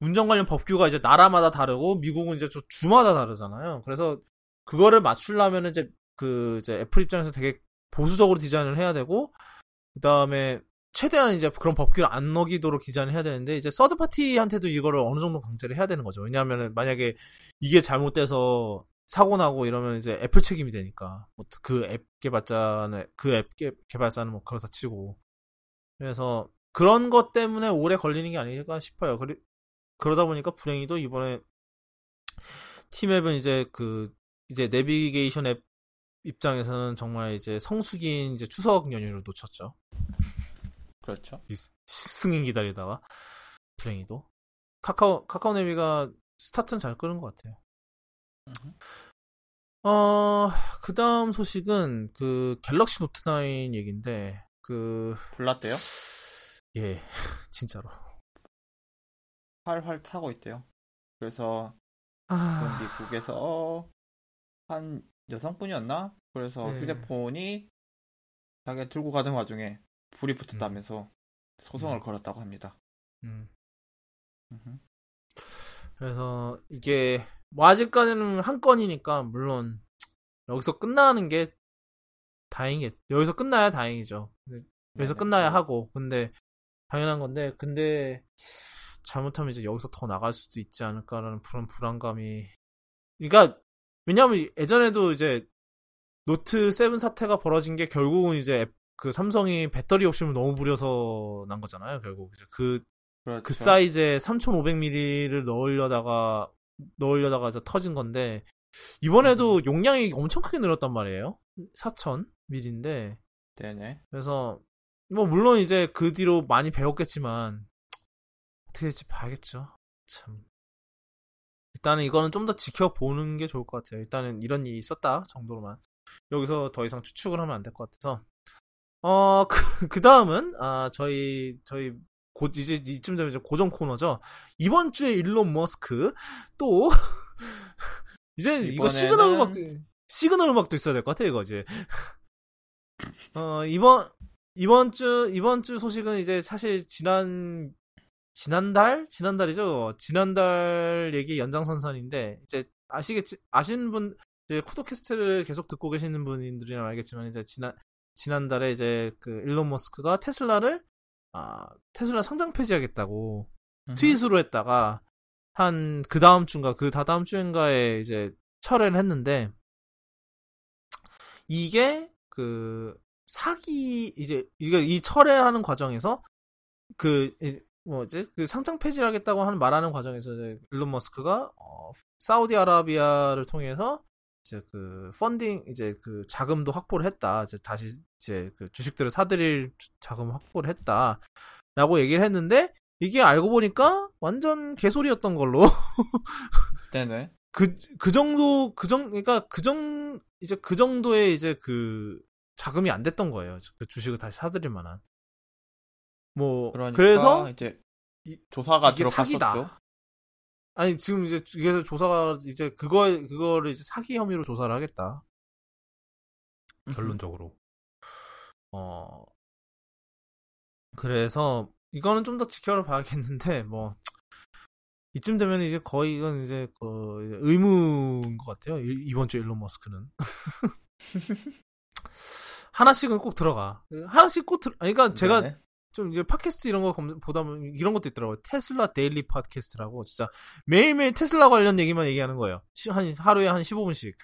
운전 관련 법규가 이제 나라마다 다르고 미국은 이제 저 주마다 다르잖아요. 그래서 그거를 맞추려면 이제 그 이제 애플 입장에서 되게 보수적으로 디자인을 해야 되고 그다음에 최대한 이제 그런 법규를 안 어기도록 디자인을 해야 되는데 이제 third party한테도 이거를 어느 정도 강제를 해야 되는 거죠. 왜냐하면은 만약에 이게 잘못돼서 사고 나고 이러면 이제 애플 책임이 되니까 뭐 그앱 개발자는 그 앱 개발사는 뭐 그렇다 치고 그래서 그런 것 때문에 오래 걸리는 게 아닐까 싶어요. 그리, 그러다 보니까 불행히도 이번에 팀앱은 이제 그 이제 내비게이션 앱 입장에서는 정말 이제 성수기인 이제 추석 연휴를 놓쳤죠. 그렇죠. 이 승인 기다리다가 불행히도 카카오 카카오 네비가 스타트는 잘 끊는 것 같아요. 어, 그 다음 소식은 그 갤럭시 노트 9 얘기인데 그 불났대요? 예, [laughs] 진짜로. 활활 타고 있대요. 그래서 그 아, 미국에서 한 여성분이었나? 그래서 네. 휴대폰이 자기가 들고 가던 와중에 불이 붙었다면서 소송을 걸었다고 합니다. 음. 그래서 이게 뭐 아직까지는 한 건이니까 물론 여기서 끝나는 게 다행이겠. 여기서 끝나야 다행이죠. 여기서 네네. 끝나야 하고 근데 당연한 건데 근데 잘못하면 이제 여기서 더 나갈 수도 있지 않을까라는 그런 불안감이 그러니까 왜냐면 예전에도 이제 노트 7 사태가 벌어진 게 결국은 이제 앱- 그 삼성이 배터리 욕심을 너무 부려서 난 거잖아요 결국 이제 그 그렇죠. 그 사이즈에 3,500ml를 넣으려다가 넣으려다가 터진 건데 이번에도 음. 용량이 엄청 크게 늘었단 말이에요. 4,000ml인데 네네. 그래서 뭐 물론 이제 그 뒤로 많이 배웠겠지만 어떻게 될지 봐야겠죠. 참 일단은 이거는 좀 더 지켜보는 게 좋을 것 같아요. 일단은 이런 일이 있었다 정도로만 여기서 더 이상 추측을 하면 안 될 것 같아서 어 [laughs] 그 다음은 아 저희 저희 곧 이제 이쯤 되면 이제 고정 코너죠. 이번 주에 일론 머스크 또 [laughs] 이제 이거 이번에는- 시그널 음악도 시그널 음악도 있어야 될 것 같아 이거 이제. [laughs] 어 이번 이번 주 이번 주 소식은 이제 사실 지난 지난달 지난달이죠. 지난달 얘기 연장선상인데 이제 아시겠지 아시는 분 이제 쿠도캐스트를 계속 듣고 계시는 분들이라면 알겠지만 이제 지난 지난달에 이제 그 일론 머스크가 테슬라를 아 테슬라 상장 폐지하겠다고 음흠. 트윗으로 했다가 한 그 다음 주인가 그 다다음 주인가에 이제 철회를 했는데 이게 그 사기 이제 이거 이 철회하는 과정에서 그 이- 뭐지 그 상장 폐지를 하겠다고 하는 말하는 과정에서 이제 일론 머스크가 어, 사우디아라비아를 통해서 이제 그 펀딩 이제 그 자금도 확보를 했다 이제 다시 이제 그 주식들을 사들일 자금 확보를 했다라고 얘기를 했는데 이게 알고 보니까 완전 개소리였던 걸로 [laughs] 네네. 그, 그 정도, 그 정, 그러니까 그 정, 이제 그 정도의 이제 그 자금이 안 됐던 거예요. 그 주식을 다시 사들일 만한. 뭐, 그러니까 그래서 이제 이- 조사가 이게 들어갔었죠. 사기다. 아니, 지금 이제, 이게 조사가, 이제 그거, 그거를 이제 사기 혐의로 조사를 하겠다. 결론적으로. 어, 그래서, 이거는 좀 더 지켜를 봐야겠는데, 뭐, 이쯤 되면 이제 거의 이건 이제 그 의무인 것 같아요. 이- 이번 주 일론 머스크는. [laughs] 하나씩은 꼭 들어가. 하나씩 꼭 들, 아니, 그러니까 제가 네네. 좀 이제 팟캐스트 이런 거 검- 보다 보면 이런 것도 있더라고요. 테슬라 데일리 팟캐스트라고 진짜 매일매일 테슬라 관련 얘기만 얘기하는 거예요. 시- 한 하루에 한 15분씩.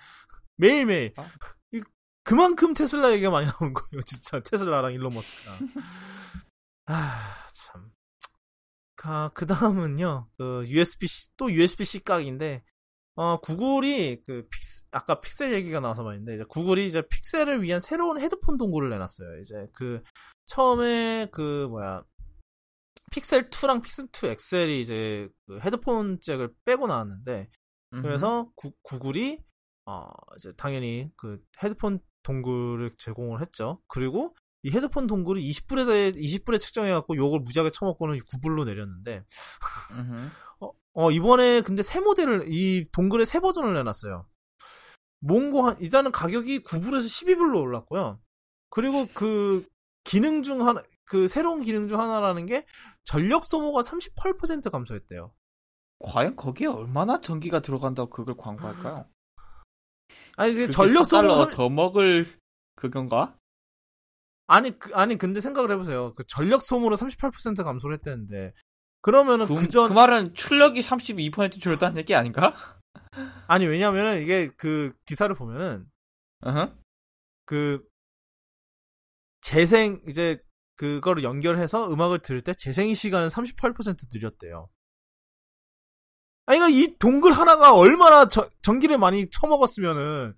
매일매일. 아. 이- 그만큼 테슬라 얘기가 많이 나오는 거예요. 진짜 테슬라랑 일론 머스크랑. [laughs] 아, 참. 아, 그 다음은요. 그 USB-C 또 USB-C 까긴데 어, 구글이 그 픽스, 아까 픽셀 얘기가 나와서 말인데, 이제 구글이 이제 픽셀을 위한 새로운 헤드폰 dongle을 내놨어요. 이제 그, 처음에 그, 뭐야, 픽셀 2랑 픽셀 2 엑셀이 이제 그 헤드폰 잭을 빼고 나왔는데. 그래서 구, 구글이, 어, 이제 당연히 그 헤드폰 동굴을 제공을 했죠. 그리고 이 헤드폰 동굴이 20불에 대해, 20불에 책정해갖고 요걸 무지하게 쳐먹고는 9불로 내렸는데. [laughs] 어, 어, 이번에 근데 새 모델을, 이 동글의 새 버전을 내놨어요. 몽고 한, 일단은 가격이 9불에서 12불로 올랐고요. 그리고 그 기능 중 하나, 그 새로운 기능 중 하나라는 게 전력 소모가 38% 감소했대요. 과연 거기에 얼마나 전기가 들어간다고 그걸 광고할까요? 아니, 전력 4달러 소모가, 더 먹을 그건가? 아니 그, 아니 근데 생각을 해보세요. 그 전력 소모로 38% 감소를 했다는데 그러면은 그, 그전 그 말은 출력이 32% 줄었다는 얘기 아닌가? 아니 왜냐면은 이게 그 기사를 보면은. 그 재생 이제 그거를 연결해서 음악을 들을 때 재생 시간을 38% 늘렸대요. 아니 그러니까 이 동글 하나가 얼마나 저- 전기를 많이 처먹었으면은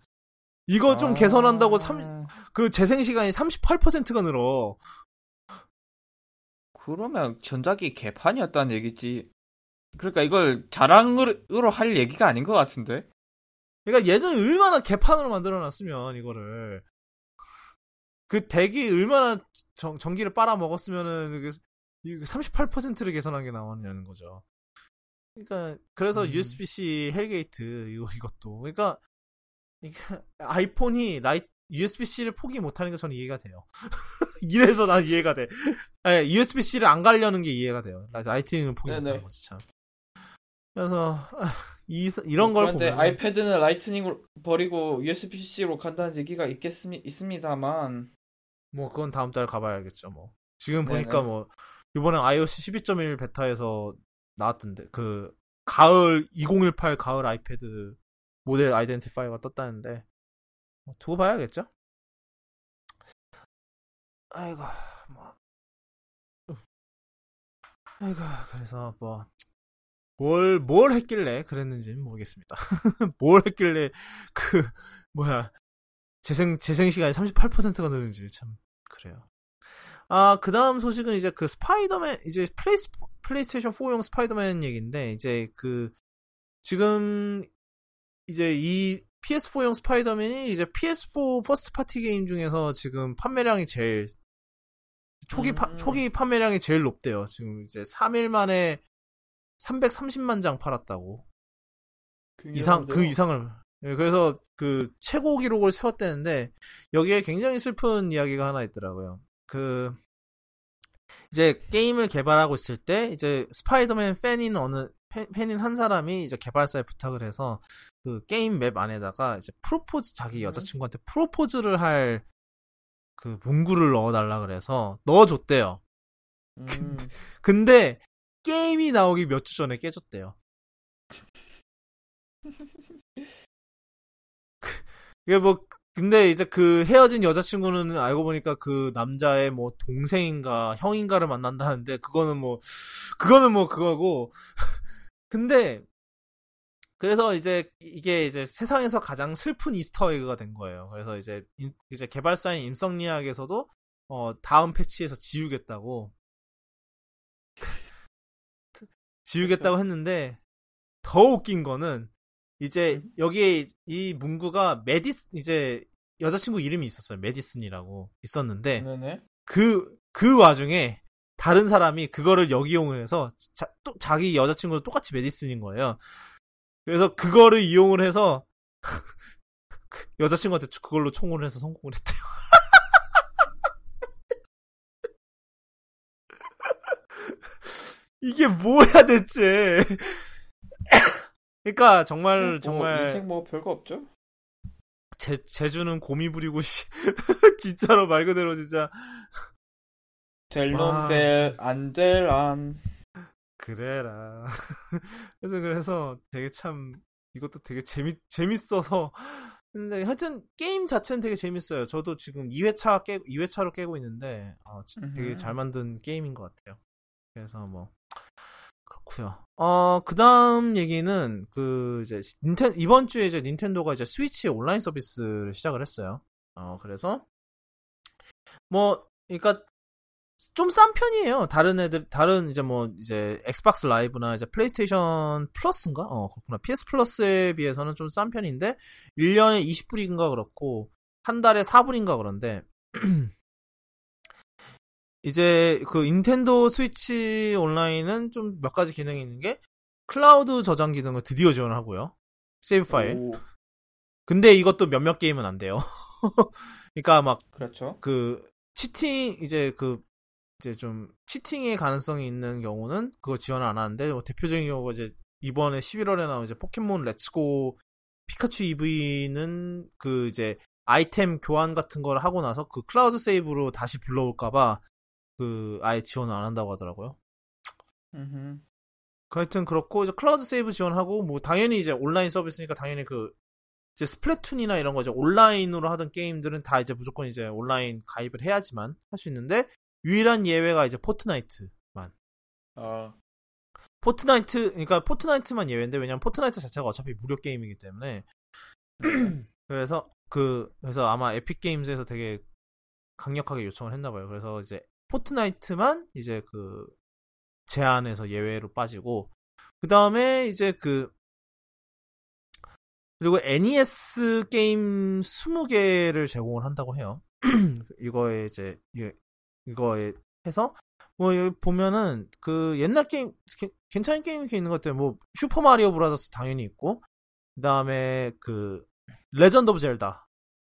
이거 좀 아. 개선한다고 삼, 그 재생 시간이 38%가 늘어. 그러면 전작이 개판이었다는 얘기지. 그러니까 이걸 자랑으로 할 얘기가 아닌 것 같은데. 그러니까 예전에 얼마나 개판으로 만들어놨으면 이거를 그 덱이 얼마나 전, 전기를 빨아 먹었으면은 38%를 개선한 게 나왔냐는 거죠. 그러니까 그래서 음. USB-C hell gate 이거 이것도 그러니까 그러니까 아이폰이 라이 USB-C를 포기 못하는 게 저는 이해가 돼요. [laughs] 이래서 난 이해가 돼. 아니, USB-C를 안 가려는 게 이해가 돼요. 라- 라이트닝을 포기 네네. 못하는 거지 참. 그래서 아, 이, 이런 걸 그런데 보면 아이패드는 라이트닝을 버리고 USB-C로 간다는 얘기가 있겠습, 있습니다만. 뭐 그건 다음 달 가봐야겠죠 뭐 지금 네네. 보니까 뭐 이번에 iOS 12.1 베타에서 나왔던데 그 가을 2018 가을 아이패드 모델 identifier가 떴다는데 뭐 두고 봐야겠죠 아이고 뭐 아이고 그래서 뭐 뭘, 뭘 했길래 그랬는지는 모르겠습니다. [laughs] 뭘 했길래, 그, 뭐야, 재생, 재생 시간이 38%가 느는지 참, 그래요. 아, 그 다음 소식은 이제 그 스파이더맨, 이제 플레이스, 플레이스테이션 4용 스파이더맨 얘기인데, 이제 그, 지금, 이제 이 PS4용 스파이더맨이 이제 PS4 first party 게임 중에서 지금 판매량이 제일, 초기, 파, 음. 초기 판매량이 제일 높대요. 지금 이제 3일 만에 330만 장 팔았다고. 이상 그 이상을 예, 그래서 그 최고 기록을 세웠다는데 여기에 굉장히 슬픈 이야기가 하나 있더라고요. 그 이제 게임을 개발하고 있을 때 이제 스파이더맨 팬인 어느 팬, 팬인 한 사람이 이제 개발사에 부탁을 해서 그 게임 map 안에다가 이제 프로포즈 자기 음. 여자친구한테 프로포즈를 할 그 문구를 넣어달라 그래서 넣어줬대요. 음, 근데 게임이 나오기 몇 주 전에 깨졌대요. [laughs] 이게 뭐 근데 이제 그 헤어진 여자친구는 알고 보니까 그 남자의 뭐 동생인가 형인가를 만난다는데 그거는 뭐 그거는 뭐 그거고 [laughs] 근데 그래서 이제 이게 이제 세상에서 가장 슬픈 이스터 에그가 된 거예요. 그래서 이제 인- 이제 개발사인 임성리학에서도 어 다음 패치에서 지우겠다고 지우겠다고 했는데 더 웃긴 거는 이제 여기에 이 문구가 메디스 이제 여자친구 이름이 있었어요. 메디슨이라고 있었는데 네네. 그, 그 와중에 다른 사람이 그거를 역이용을 해서 자, 또 자기 여자친구도 똑같이 메디슨인 거예요. 그래서 그거를 이용을 해서 [laughs] 그 여자친구한테 그걸로 총을 해서 성공을 했대요. [laughs] 이게 뭐야 대체? [laughs] 그러니까 정말 뭐, 정말 인생 뭐 별거 없죠? 제, 제주는 곰이 부리고 [laughs] 씨 진짜로 말 그대로 진짜 될 와. 놈 될, 안 될, 안. 그래라. [laughs] 그래서 그래서 되게 참 이것도 되게 재밌 재밌어서 근데 하여튼 게임 자체는 되게 재밌어요. 저도 지금 2회차 깨 2회차로 깨고 있는데 아, 진- 되게. 잘 만든 게임인 것 같아요. 그래서 뭐 그렇고요. 어 그다음 얘기는 그 이제 닌텐 이번 주에 이제 닌텐도가 이제 스위치 온라인 서비스를 시작을 했어요. 어 그래서 뭐 그러니까 좀 싼 편이에요. 다른 애들, 다른 이제 뭐, 이제 엑스박스 라이브나 이제 플레이스테이션 플러스인가? 어, 그렇구나. PS 플러스에 비해서는 좀 싼 편인데, 1년에 20불인가 그렇고, 한 달에 4불인가 그런데, [clears throat] 이제 그 닌텐도 스위치 온라인은 좀 몇 가지 기능이 있는 게, 클라우드 저장 기능을 드디어 지원을 하고요. save file. 오, 근데 이것도 몇몇 게임은 안 돼요. [laughs] 그러니까 막 그렇죠. 그 cheating 이제 그 이제 좀 cheating의 가능성이 있는 경우는 그거 지원을 안 하는데 뭐 대표적인 경우가 이제 이번에 11월에 나온 이제 포켓몬 렛츠고 피카츄 이브이는 그 이제 아이템 교환 같은 걸 하고 나서 그 클라우드 save로 다시 불러올까봐 그 아예 지원을 안 한다고 하더라고요. 그 하여튼 그렇고 이제 클라우드 save 지원하고 뭐 당연히 이제 온라인 서비스니까 당연히 그 이제 스플래툰이나 이런 거 이제 온라인으로 하던 게임들은 다 이제 무조건 이제 온라인 가입을 해야지만 할 수 있는데 유일한 예외가 이제 포트나이트만. 어, 포트나이트 그러니까 포트나이트만 예외인데 왜냐면 포트나이트 자체가 어차피 무료 게임이기 때문에 [clears throat] 그래서 그 그래서 아마 에픽 게임즈에서 되게 강력하게 요청을 했나 봐요. 그래서 이제 포트나이트만 이제 그 제한에서 예외로 빠지고 그 다음에 이제 그 그리고 NES 게임 20개를 제공을 한다고 해요. [clears throat] 이거에 이제 이- 이거에 해서 뭐 여기 보면은 그 옛날 게임 게- 괜찮은 게임이 있는 것 같아요. 뭐 슈퍼 마리오 브라더스 당연히 있고 그 다음에 그 레전드 오브 젤다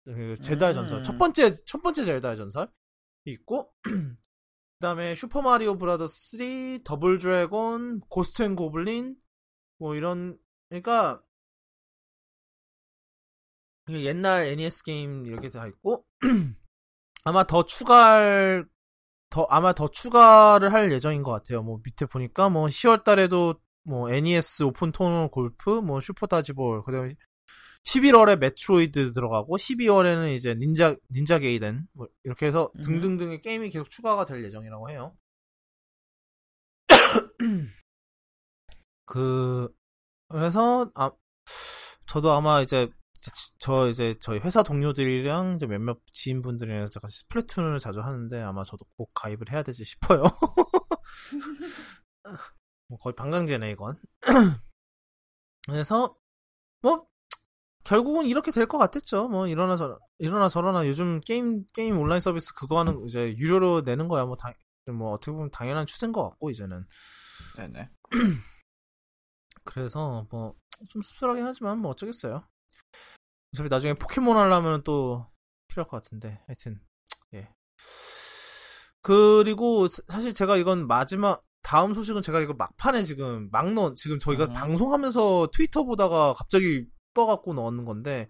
그 젤다의 음. 전설 첫 번째 첫 번째 젤다의 전설 있고 [clears throat] 그 다음에 슈퍼 마리오 브라더스 3 더블 드래곤 고스트 앤 고블린 뭐 이런 그러니까 옛날 NES 게임 이렇게 다 있고 [clears throat] 아마 더 추가할 더 아마 더 추가를 할 예정인 것 같아요. 뭐 밑에 보니까 뭐 10월 달에도 뭐 NES Open Tournament Golf, 뭐 Super Dodge Ball, 그다음에 11월에 Metroid 들어가고 12월에는 이제 Ninja Ninja Gaiden 뭐 이렇게 해서 음. 등등등의 게임이 계속 추가가 될 예정이라고 해요. [coughs] 그 그래서 아 저도 아마 이제 저 이제 저희 회사 동료들이랑 이제 몇몇 지인분들이랑 제가 스플래툰을 자주 하는데 아마 저도 꼭 가입을 해야 되지 싶어요. [laughs] 뭐 거의 반강제네 이건. [coughs] 그래서 뭐 결국은 이렇게 될 것 같았죠. 뭐 이러나 저러 이러나 저러나 요즘 게임 게임 온라인 서비스 그거 하는 이제 유료로 내는 거야. 뭐 당, 뭐 어떻게 보면 당연한 추세인 것 같고 이제는. 네네. [clears throat] 그래서 뭐 좀 씁쓸하긴 하지만 뭐 어쩌겠어요. 어차피 나중에 포켓몬 하려면 또 필요할 것 같은데 하여튼 예. 그리고 사- 사실 제가 이건 마지막 다음 소식은 제가 이거 막판에 지금 막 넣은 지금 저희가 음. 방송하면서 트위터 보다가 갑자기 떠갖고 넣는 건데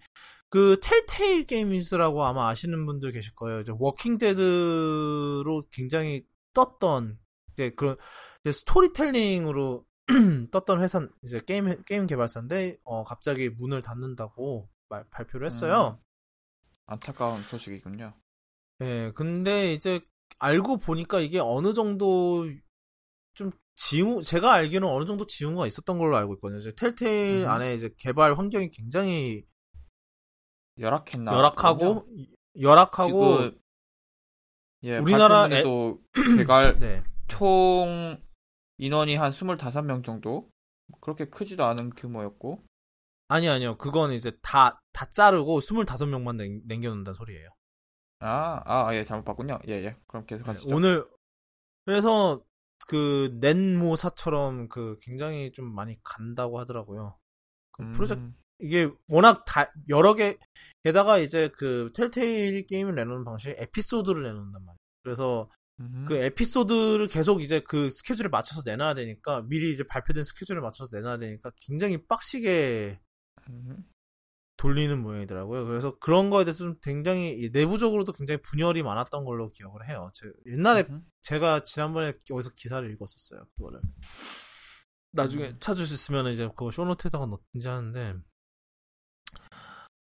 그 Telltale Games라고 아마 아시는 분들 계실 거예요. 이제 Walking Dead로 굉장히 떴던 이제 그런 이제 스토리텔링으로 [clears throat] 떴던 회사 이제 게임 게임 개발사인데 어 갑자기 문을 닫는다고 말, 발표를 했어요. 안타까운 소식이군요. 예, 근데 이제 알고 보니까 이게 어느 정도 좀 지우 제가 알기로는 어느 정도 지우가 있었던 걸로 알고 있거든요. 이제 텔테일 음. 안에 이제 개발 환경이 굉장히 열악했나? 열악하고 열악하고 지금 예, 우리나라 발표문에도 [clears throat] 개발 네. 총 인원이 한 25명 정도 그렇게 크지도 않은 규모였고 아니 아니요. 그건 이제 다 다 자르고 25명만 남, 남겨놓는다는 소리예요. 아, 아, 예, 잘못 봤군요. 예, 예. 그럼 계속 네, 하시죠. 오늘 그래서 그 넷모사처럼 그 굉장히 좀 많이 간다고 하더라고요. 그 음, 프로젝트 이게 워낙 다 여러 개 게다가 이제 그 텔테일 게임을 내놓는 방식이 에피소드를 내놓는단 말이에요. 그래서 음, 그 에피소드를 계속 이제 그 스케줄에 맞춰서 내놔야 되니까 미리 이제 발표된 스케줄에 맞춰서 내놔야 되니까 굉장히 빡시게 음, 돌리는 모양이더라고요. 그래서 그런 거에 대해서 좀 굉장히 이 내부적으로도 굉장히 분열이 많았던 걸로 기억을 해요. 제, 옛날에 음. 제가 지난번에 어디서 기사를 읽었었어요. 그거를. 나중에 음. 찾을 수 있으면 이제 그거 쇼노트에다가 넣든지 하는데.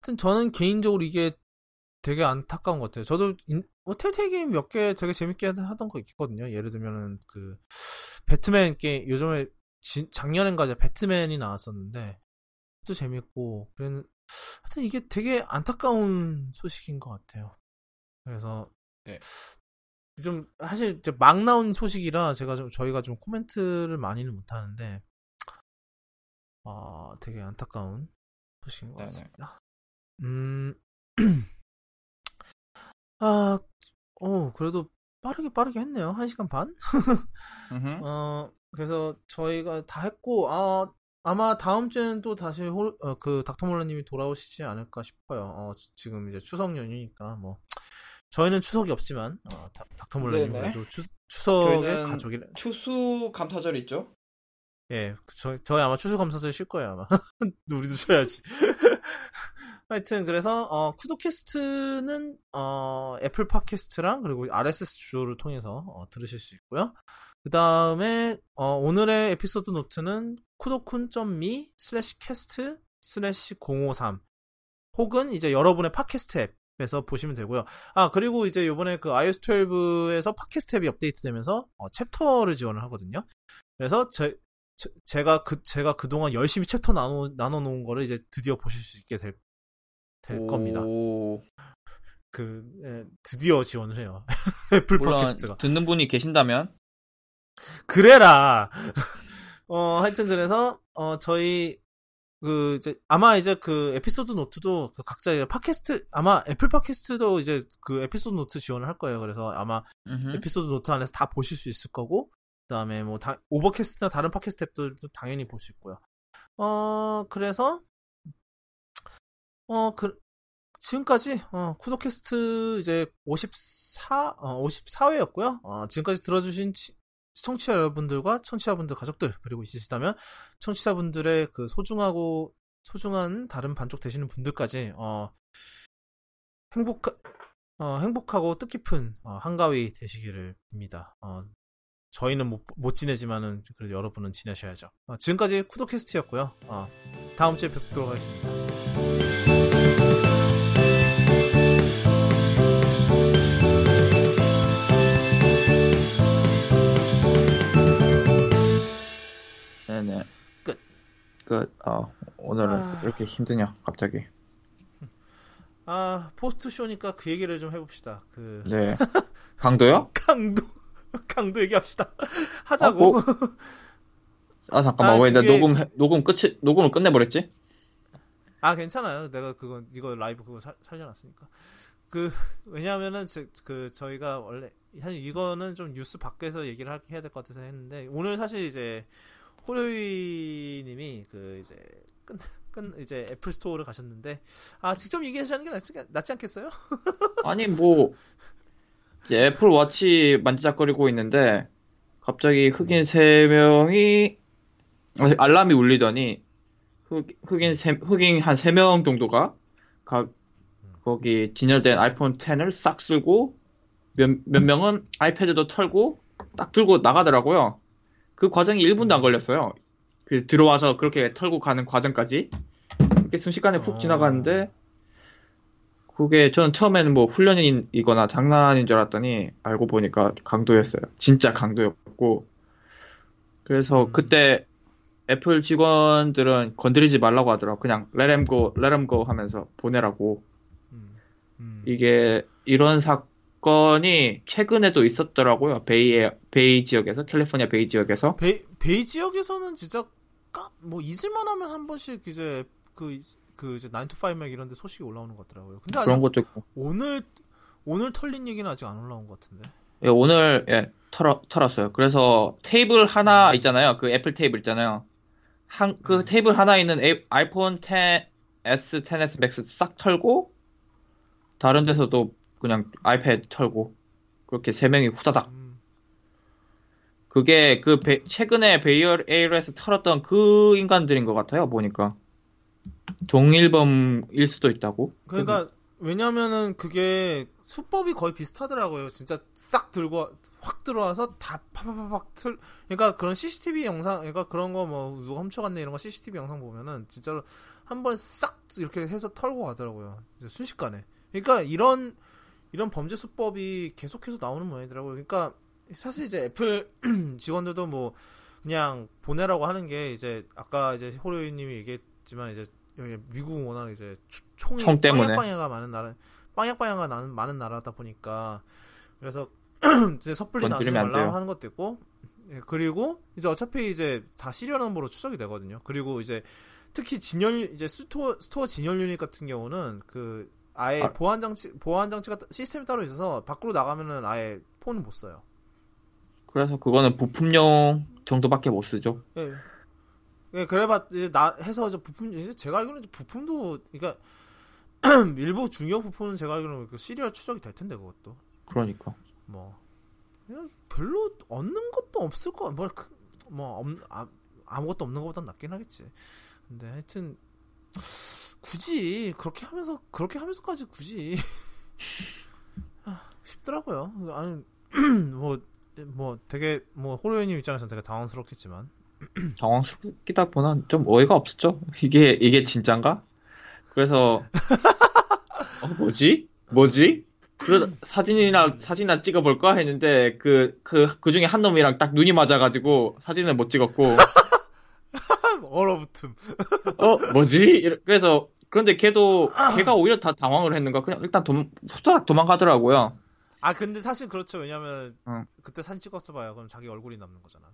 하여튼 저는 개인적으로 이게 되게 안타까운 것 같아요. 저도 인- 뭐 Telltale 게임 몇 개 되게 재밌게 하던 거 있거든요. 예를 들면은 그 배트맨 게임 요즘에 진- 작년엔가 이제 배트맨이 나왔었는데 또 재밌고 그랬는 하여튼 이게 되게 안타까운 소식인 것 같아요. 그래서 네. 좀 사실 이제 막 나온 소식이라 제가 좀 저희가 좀 코멘트를 많이는 못 하는데 아 되게 안타까운 소식인 것. 같습니다. 음. [clears throat] 아, 어, 그래도 빠르게 빠르게 했네요. 한 시간 반? [laughs] 음흠. 어, 그래서 저희가 다 했고, 아, 아마 다음 주에는 또 다시 홀, 어, 그 닥터몰라님이 돌아오시지 않을까 싶어요. 어, 지- 지금 이제 추석 연휴니까 뭐 저희는 추석이 없지만 어, 닥- 닥터몰라님. 그래도 추, 추석에 가족이 추수 감사절 있죠? 예, 저, 저희 아마 추수 감사절 쉴 거예요 아마. [laughs] 우리도 쉬어야지. [laughs] 하여튼 그래서 어, 쿠도캐스트는 어, 애플 팟캐스트랑 그리고 RSS 주소를 통해서 어, 들으실 수 있고요. 그 다음에 어, 오늘의 에피소드 노트는 kudokun.me slash cast slash 053 혹은 이제 여러분의 팟캐스트 앱에서 보시면 되고요. 아 그리고 이제 요번에 그 iOS 12에서 팟캐스트 앱이 업데이트되면서 어, 챕터를 지원을 하거든요. 그래서 제, 제, 가그 제가 그동안 열심히 챕터 나눠 나눠 놓은 거를 이제 드디어 보실 수 있게 될, 될 겁니다. 오, 그 예, 드디어 지원을 해요. [laughs] 애플 팟캐스트가. 듣는 분이 계신다면 그래라. 어 하여튼 그래서 어 저희 그 이제 아마 이제 그 에피소드 노트도 그 각자 의 팟캐스트 아마 애플 팟캐스트도 이제 그 에피소드 노트 지원을 할 거예요. 그래서 아마 음흠. 에피소드 노트 안에서 다 보실 수 있을 거고 그 다음에 뭐 다, 오버캐스트나 다른 팟캐스트 앱들도 당연히 볼 수 있고요. 어 그래서 어 그 지금까지 어 쿠도캐스트 이제 54 어, 54회였고요. 어 지금까지 들어주신 치- 청취자 여러분들과 청취자분들 가족들 그리고 있으시다면 청취자분들의 그 소중하고 소중한 다른 반쪽 되시는 분들까지 어 행복 어, 행복하고 뜻깊은 어, 한가위 되시기를 빕니다. 어, 저희는 못, 못 지내지만은 그래도 여러분은 지내셔야죠. 어, 지금까지 쿠도캐스트였고요. 어, 다음 주에 뵙도록 하겠습니다. 끝. 어, 오늘은 아. 이렇게 힘드냐, 갑자기. 아 post show니까 그 얘기를 좀 해봅시다. 그 네. 강도요? [laughs] 강도 강도 얘기합시다. 하자고. 뭐- 아, 잠깐만. 아, 왜, 나 그게- 녹음, 녹음 끝이, 녹음을 끝내버렸지? 아 괜찮아요. 내가 그거 이거 라이브 그거 살, 살려놨으니까. 그 왜냐하면은 제, 그 저희가 원래 사실 이거는 좀 뉴스 밖에서 얘기를 하- 해야 될 것 같아서 했는데 오늘 사실 이제 호로이님이 그 이제 끝, 끝 이제 애플 스토어를 가셨는데 아 직접 얘기하시는 게 낫지, 낫지 않겠어요? [laughs] 아니, 뭐, 애플 워치 만지작거리고 있는데, 갑자기 흑인 세 명이 알람이 울리더니, 흑, 세, 흑인 한 세 명 정도가, 가, 거기 진열된 아이폰 10을 싹 쓸고, 몇, 몇 명은 아이패드도 털고, 딱 들고 나가더라고요. 그 과정이 1분도 안 걸렸어요. 그 들어와서 그렇게 털고 가는 과정까지. 이렇게 순식간에 훅 어. 지나가는데, 그게 저는 처음에는 뭐 훈련이거나 장난인 줄 알았더니 알고 보니까 강도였어요. 진짜 강도였고. 그래서 음. 그때 애플 직원들은 건드리지 말라고 하더라고. 그냥 let him go, let him go 하면서 보내라고. 음, 음. 이게 이런 사 건이 최근에도 있었더라고요. Bay Bay 지역에서 캘리포니아 Bay 지역에서. Bay, Bay 지역에서는 진짜 까, 뭐 잊을만 하면 한 번씩 이제 그, 그 이제 9to5 Mac 이런 데 소식이 올라오는 것 같더라고요. 근데 그런 것도 있고. 오늘 오늘 털린 얘기는 아직 안 올라온 것 같은데. 예, 오늘 예, 털어, 털었어요. 그래서 테이블 하나 있잖아요. 그 애플 테이블 있잖아요. 한, 그 음. 테이블 하나 있는 에- 아이폰 10, S, 10s Max 싹 털고, 다른 데서도 그냥 아이패드 털고, 그렇게 세 명이 후다닥. 음, 그게 그 베- 최근에 베이어 에일에서 털었던 그 인간들인 것 같아요. 보니까. 동일범일 수도 있다고. 그러니까 왜냐면은 그게 수법이 거의 비슷하더라고요. 진짜 싹 들고 확 들어와서 다 파파파팍 틀. 그러니까 그런 CCTV 영상, 그러니까 그런 거 뭐 누가 훔쳐갔네 이런 거 CCTV 영상 보면은 진짜로 한 번에 싹 이렇게 해서 털고 가더라고요. 순식간에. 그러니까 이런 이런 범죄 수법이 계속해서 나오는 모양이더라고요. 그러니까 사실 이제 애플 [clears throat] 직원들도 뭐 그냥 보내라고 하는 게 이제 아까 이제 호로이님이 얘기했지만 이제 미국은 워낙 이제 초- 총이 총 때문에. 빵야빵야가 많은 나라 빵야빵야가 나는 많은 나라다 보니까 그래서 [clears throat] 이제 섣불리 안 말라고. 하는 것도 있고 예, 그리고 이제 어차피 이제 다 시리얼 넘버로 추적이 되거든요. 그리고 이제 특히 진열 이제 스토어 스토어 진열 유닛 같은 경우는 그 아예 아. 보안 장치 보안 장치가 시스템이 따로 있어서 밖으로 나가면은 아예 폰을 못 써요. 그래서 그거는 부품용 정도밖에 못 쓰죠. 예. 예, 그래봤 이제 나 해서 저 부품 이제 제가 알기로는 이제 부품도 그러니까 [clears throat] 일부 중요 부품은 제가 알기로는 그 serial 추적이 될 텐데 그것도 그러니까. 뭐 그냥 별로 얻는 것도 없을 거 뭐, 그, 뭐 없, 아, 아무것도 없는 것보단 낫긴 하겠지. 근데 하여튼 굳이 그렇게 하면서 그렇게 하면서까지 굳이 [laughs] 아, 싶더라고요. 아니 [clears throat] 뭐뭐 되게 뭐 호로요님 입장에서는 되게 당황스럽겠지만 [clears throat] 당황스럽기다 보는 좀 어이가 없었죠. 이게 이게 진짠가? 그래서 [laughs] 어, 뭐지? 뭐지? 그러다 사진이나 사진이나 찍어볼까 했는데 그 그 그 중에 한 놈이랑 딱 눈이 맞아가지고 사진을 못 찍었고 [laughs] 얼어붙음. 어 뭐지? 그래서 그런데 걔도 걔가 오히려 다 당황을 했는가? 그냥 일단 도, 후다닥 도망가더라고요. 아 근데 사실 그렇죠. 왜냐면 응. 그때 사진 찍었어 봐요. 그럼 자기 얼굴이 남는 거잖아.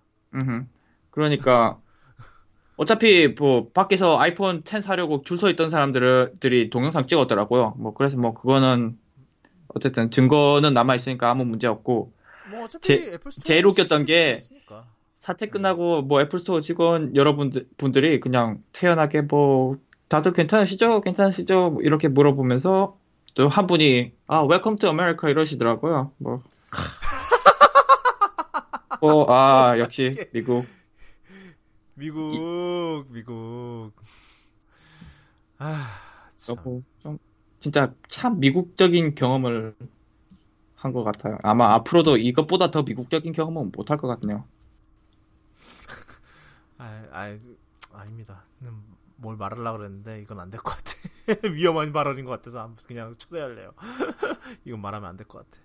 그러니까 [laughs] 어차피 뭐 밖에서 아이폰 10 사려고 줄 서 있던 사람들이 동영상 찍었더라고요. 뭐 그래서 뭐 그거는 어쨌든 증거는 남아 있으니까 아무 문제 없고 뭐 제- 제일 웃겼던 게. 사태 끝나고 뭐 애플스토어 직원 여러분들 분들이 그냥 태연하게 뭐 다들 괜찮으시죠? 괜찮으시죠? 뭐 이렇게 물어보면서 또 한 분이 아 welcome to America 이러시더라고요. 뭐. 뭐, [laughs] 아, 역시, 미국. 미국 미국 아 참. 좀 진짜 참 미국적인 경험을 한 것 같아요. 아마 앞으로도 이것보다 더 미국적인 경험은 못할 것 같네요. [laughs] 아, 아, 아닙니다. 음, 뭘 말하려고 그랬는데 이건 안 될 것 같아. [laughs] 위험한 발언인 것 같아서 안- 그냥 자제할래요. [laughs] 이건 말하면 안 될 것 같아.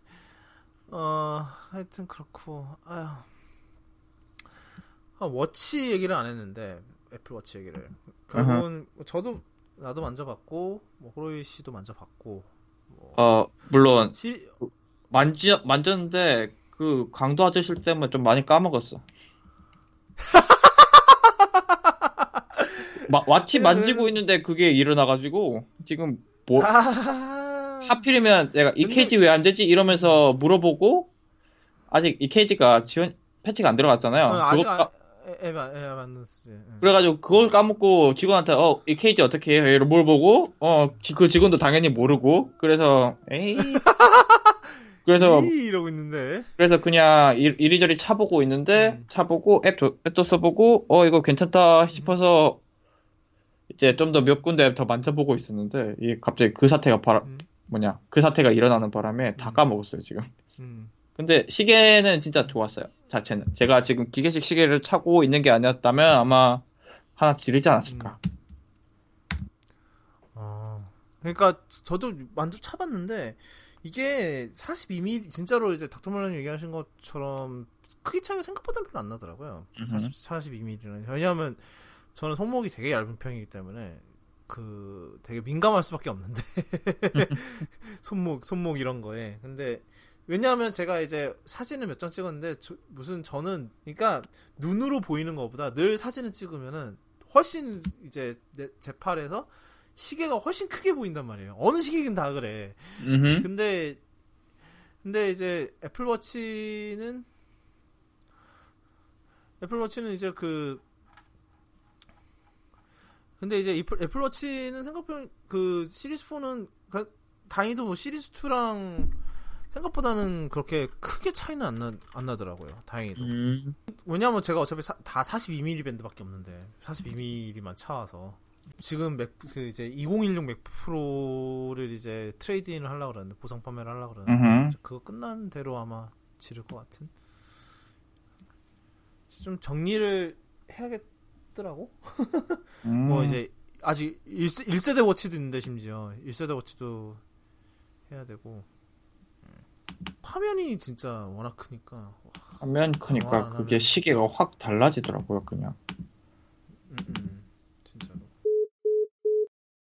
어, 하여튼 그렇고, 아휴. 아, 워치 얘기를 안 했는데, 애플 워치 얘기를. 결국은, 저도, 나도 만져봤고, 뭐, 호로이 씨도 만져봤고, 뭐, 어, 물론 시, 만지 만졌는데 그 강도 아저씨 때문에 좀 많이 까먹었어. 마, watch 만지고 있는데 그게 일어나가지고 지금 뭐 아, 하필이면 내가 EKG 왜 안 되지 이러면서 물어보고 아직 이 케이지가 지원 패치가 안 들어갔잖아요. 어, 아직 안, 까- 에바, 에바는스. 응. 그래가지고 그걸 까먹고 직원한테 어 EKG 어떻게 해요? 이러 물어보고 어그 직원도 당연히 모르고 그래서 에이 [laughs] 그래서 이- 이러고 있는데. 그래서 그냥 이- 이리저리 차보고 있는데 음. 차보고 앱도, 앱도 써보고 어 이거 괜찮다 싶어서 이제 좀 더 몇 군데 더 만져보고 있었는데 이게 갑자기 그 사태가 바라, 음. 뭐냐 그 사태가 일어나는 바람에 다 음. 까먹었어요 지금 음. 근데 시계는 진짜 좋았어요 자체는 제가 지금 기계식 시계를 차고 있는 게 아니었다면 아마 하나 지르지 않았을까 어. 그러니까 저도 만져 차봤는데 이게 42mm 진짜로 이제 닥터멀런 얘기하신 것처럼 크기 차이가 생각보다 별로 안 나더라고요. 40, 42mm는 왜냐하면 저는 손목이 되게 얇은 편이기 때문에 그 되게 민감할 수밖에 없는데 [laughs] 손목 손목 이런 거에 근데 왜냐하면 제가 이제 사진을 몇 장 찍었는데 저- 무슨 저는 그러니까 눈으로 보이는 것보다 늘 사진을 찍으면은 훨씬 이제 내, 제 팔에서 시계가 훨씬 크게 보인단 말이에요. 어느 시계긴 다 그래. 음흠. 근데 근데 이제 애플워치는 애플워치는 이제 그 근데 이제 애플, 애플워치는 생각보다 그 시리즈 4는 다행히도 뭐 시리즈 2랑 생각보다는 그렇게 크게 차이는 안, 나, 안 나더라고요. 다행히도. 음, 왜냐면 제가 어차피 사- 다 42mm 밴드밖에 없는데 42mm만 차와서 지금 맥, 그 이제 2016 맥 프로를 이제 trade-in을 하려고 그러는데 보상 판매를 하려고 그러는데 그거 끝난 대로 아마 지를 것 같은 좀 정리를 해야겠 더라고. 음. 뭐 이제 아직 1세, 1세대 워치도 있는데 심지어 1세대 워치도 해야 되고. 음. 화면이 진짜 워낙 크니까. 화면 크니까 그게 시계가 확 달라지더라고요 그냥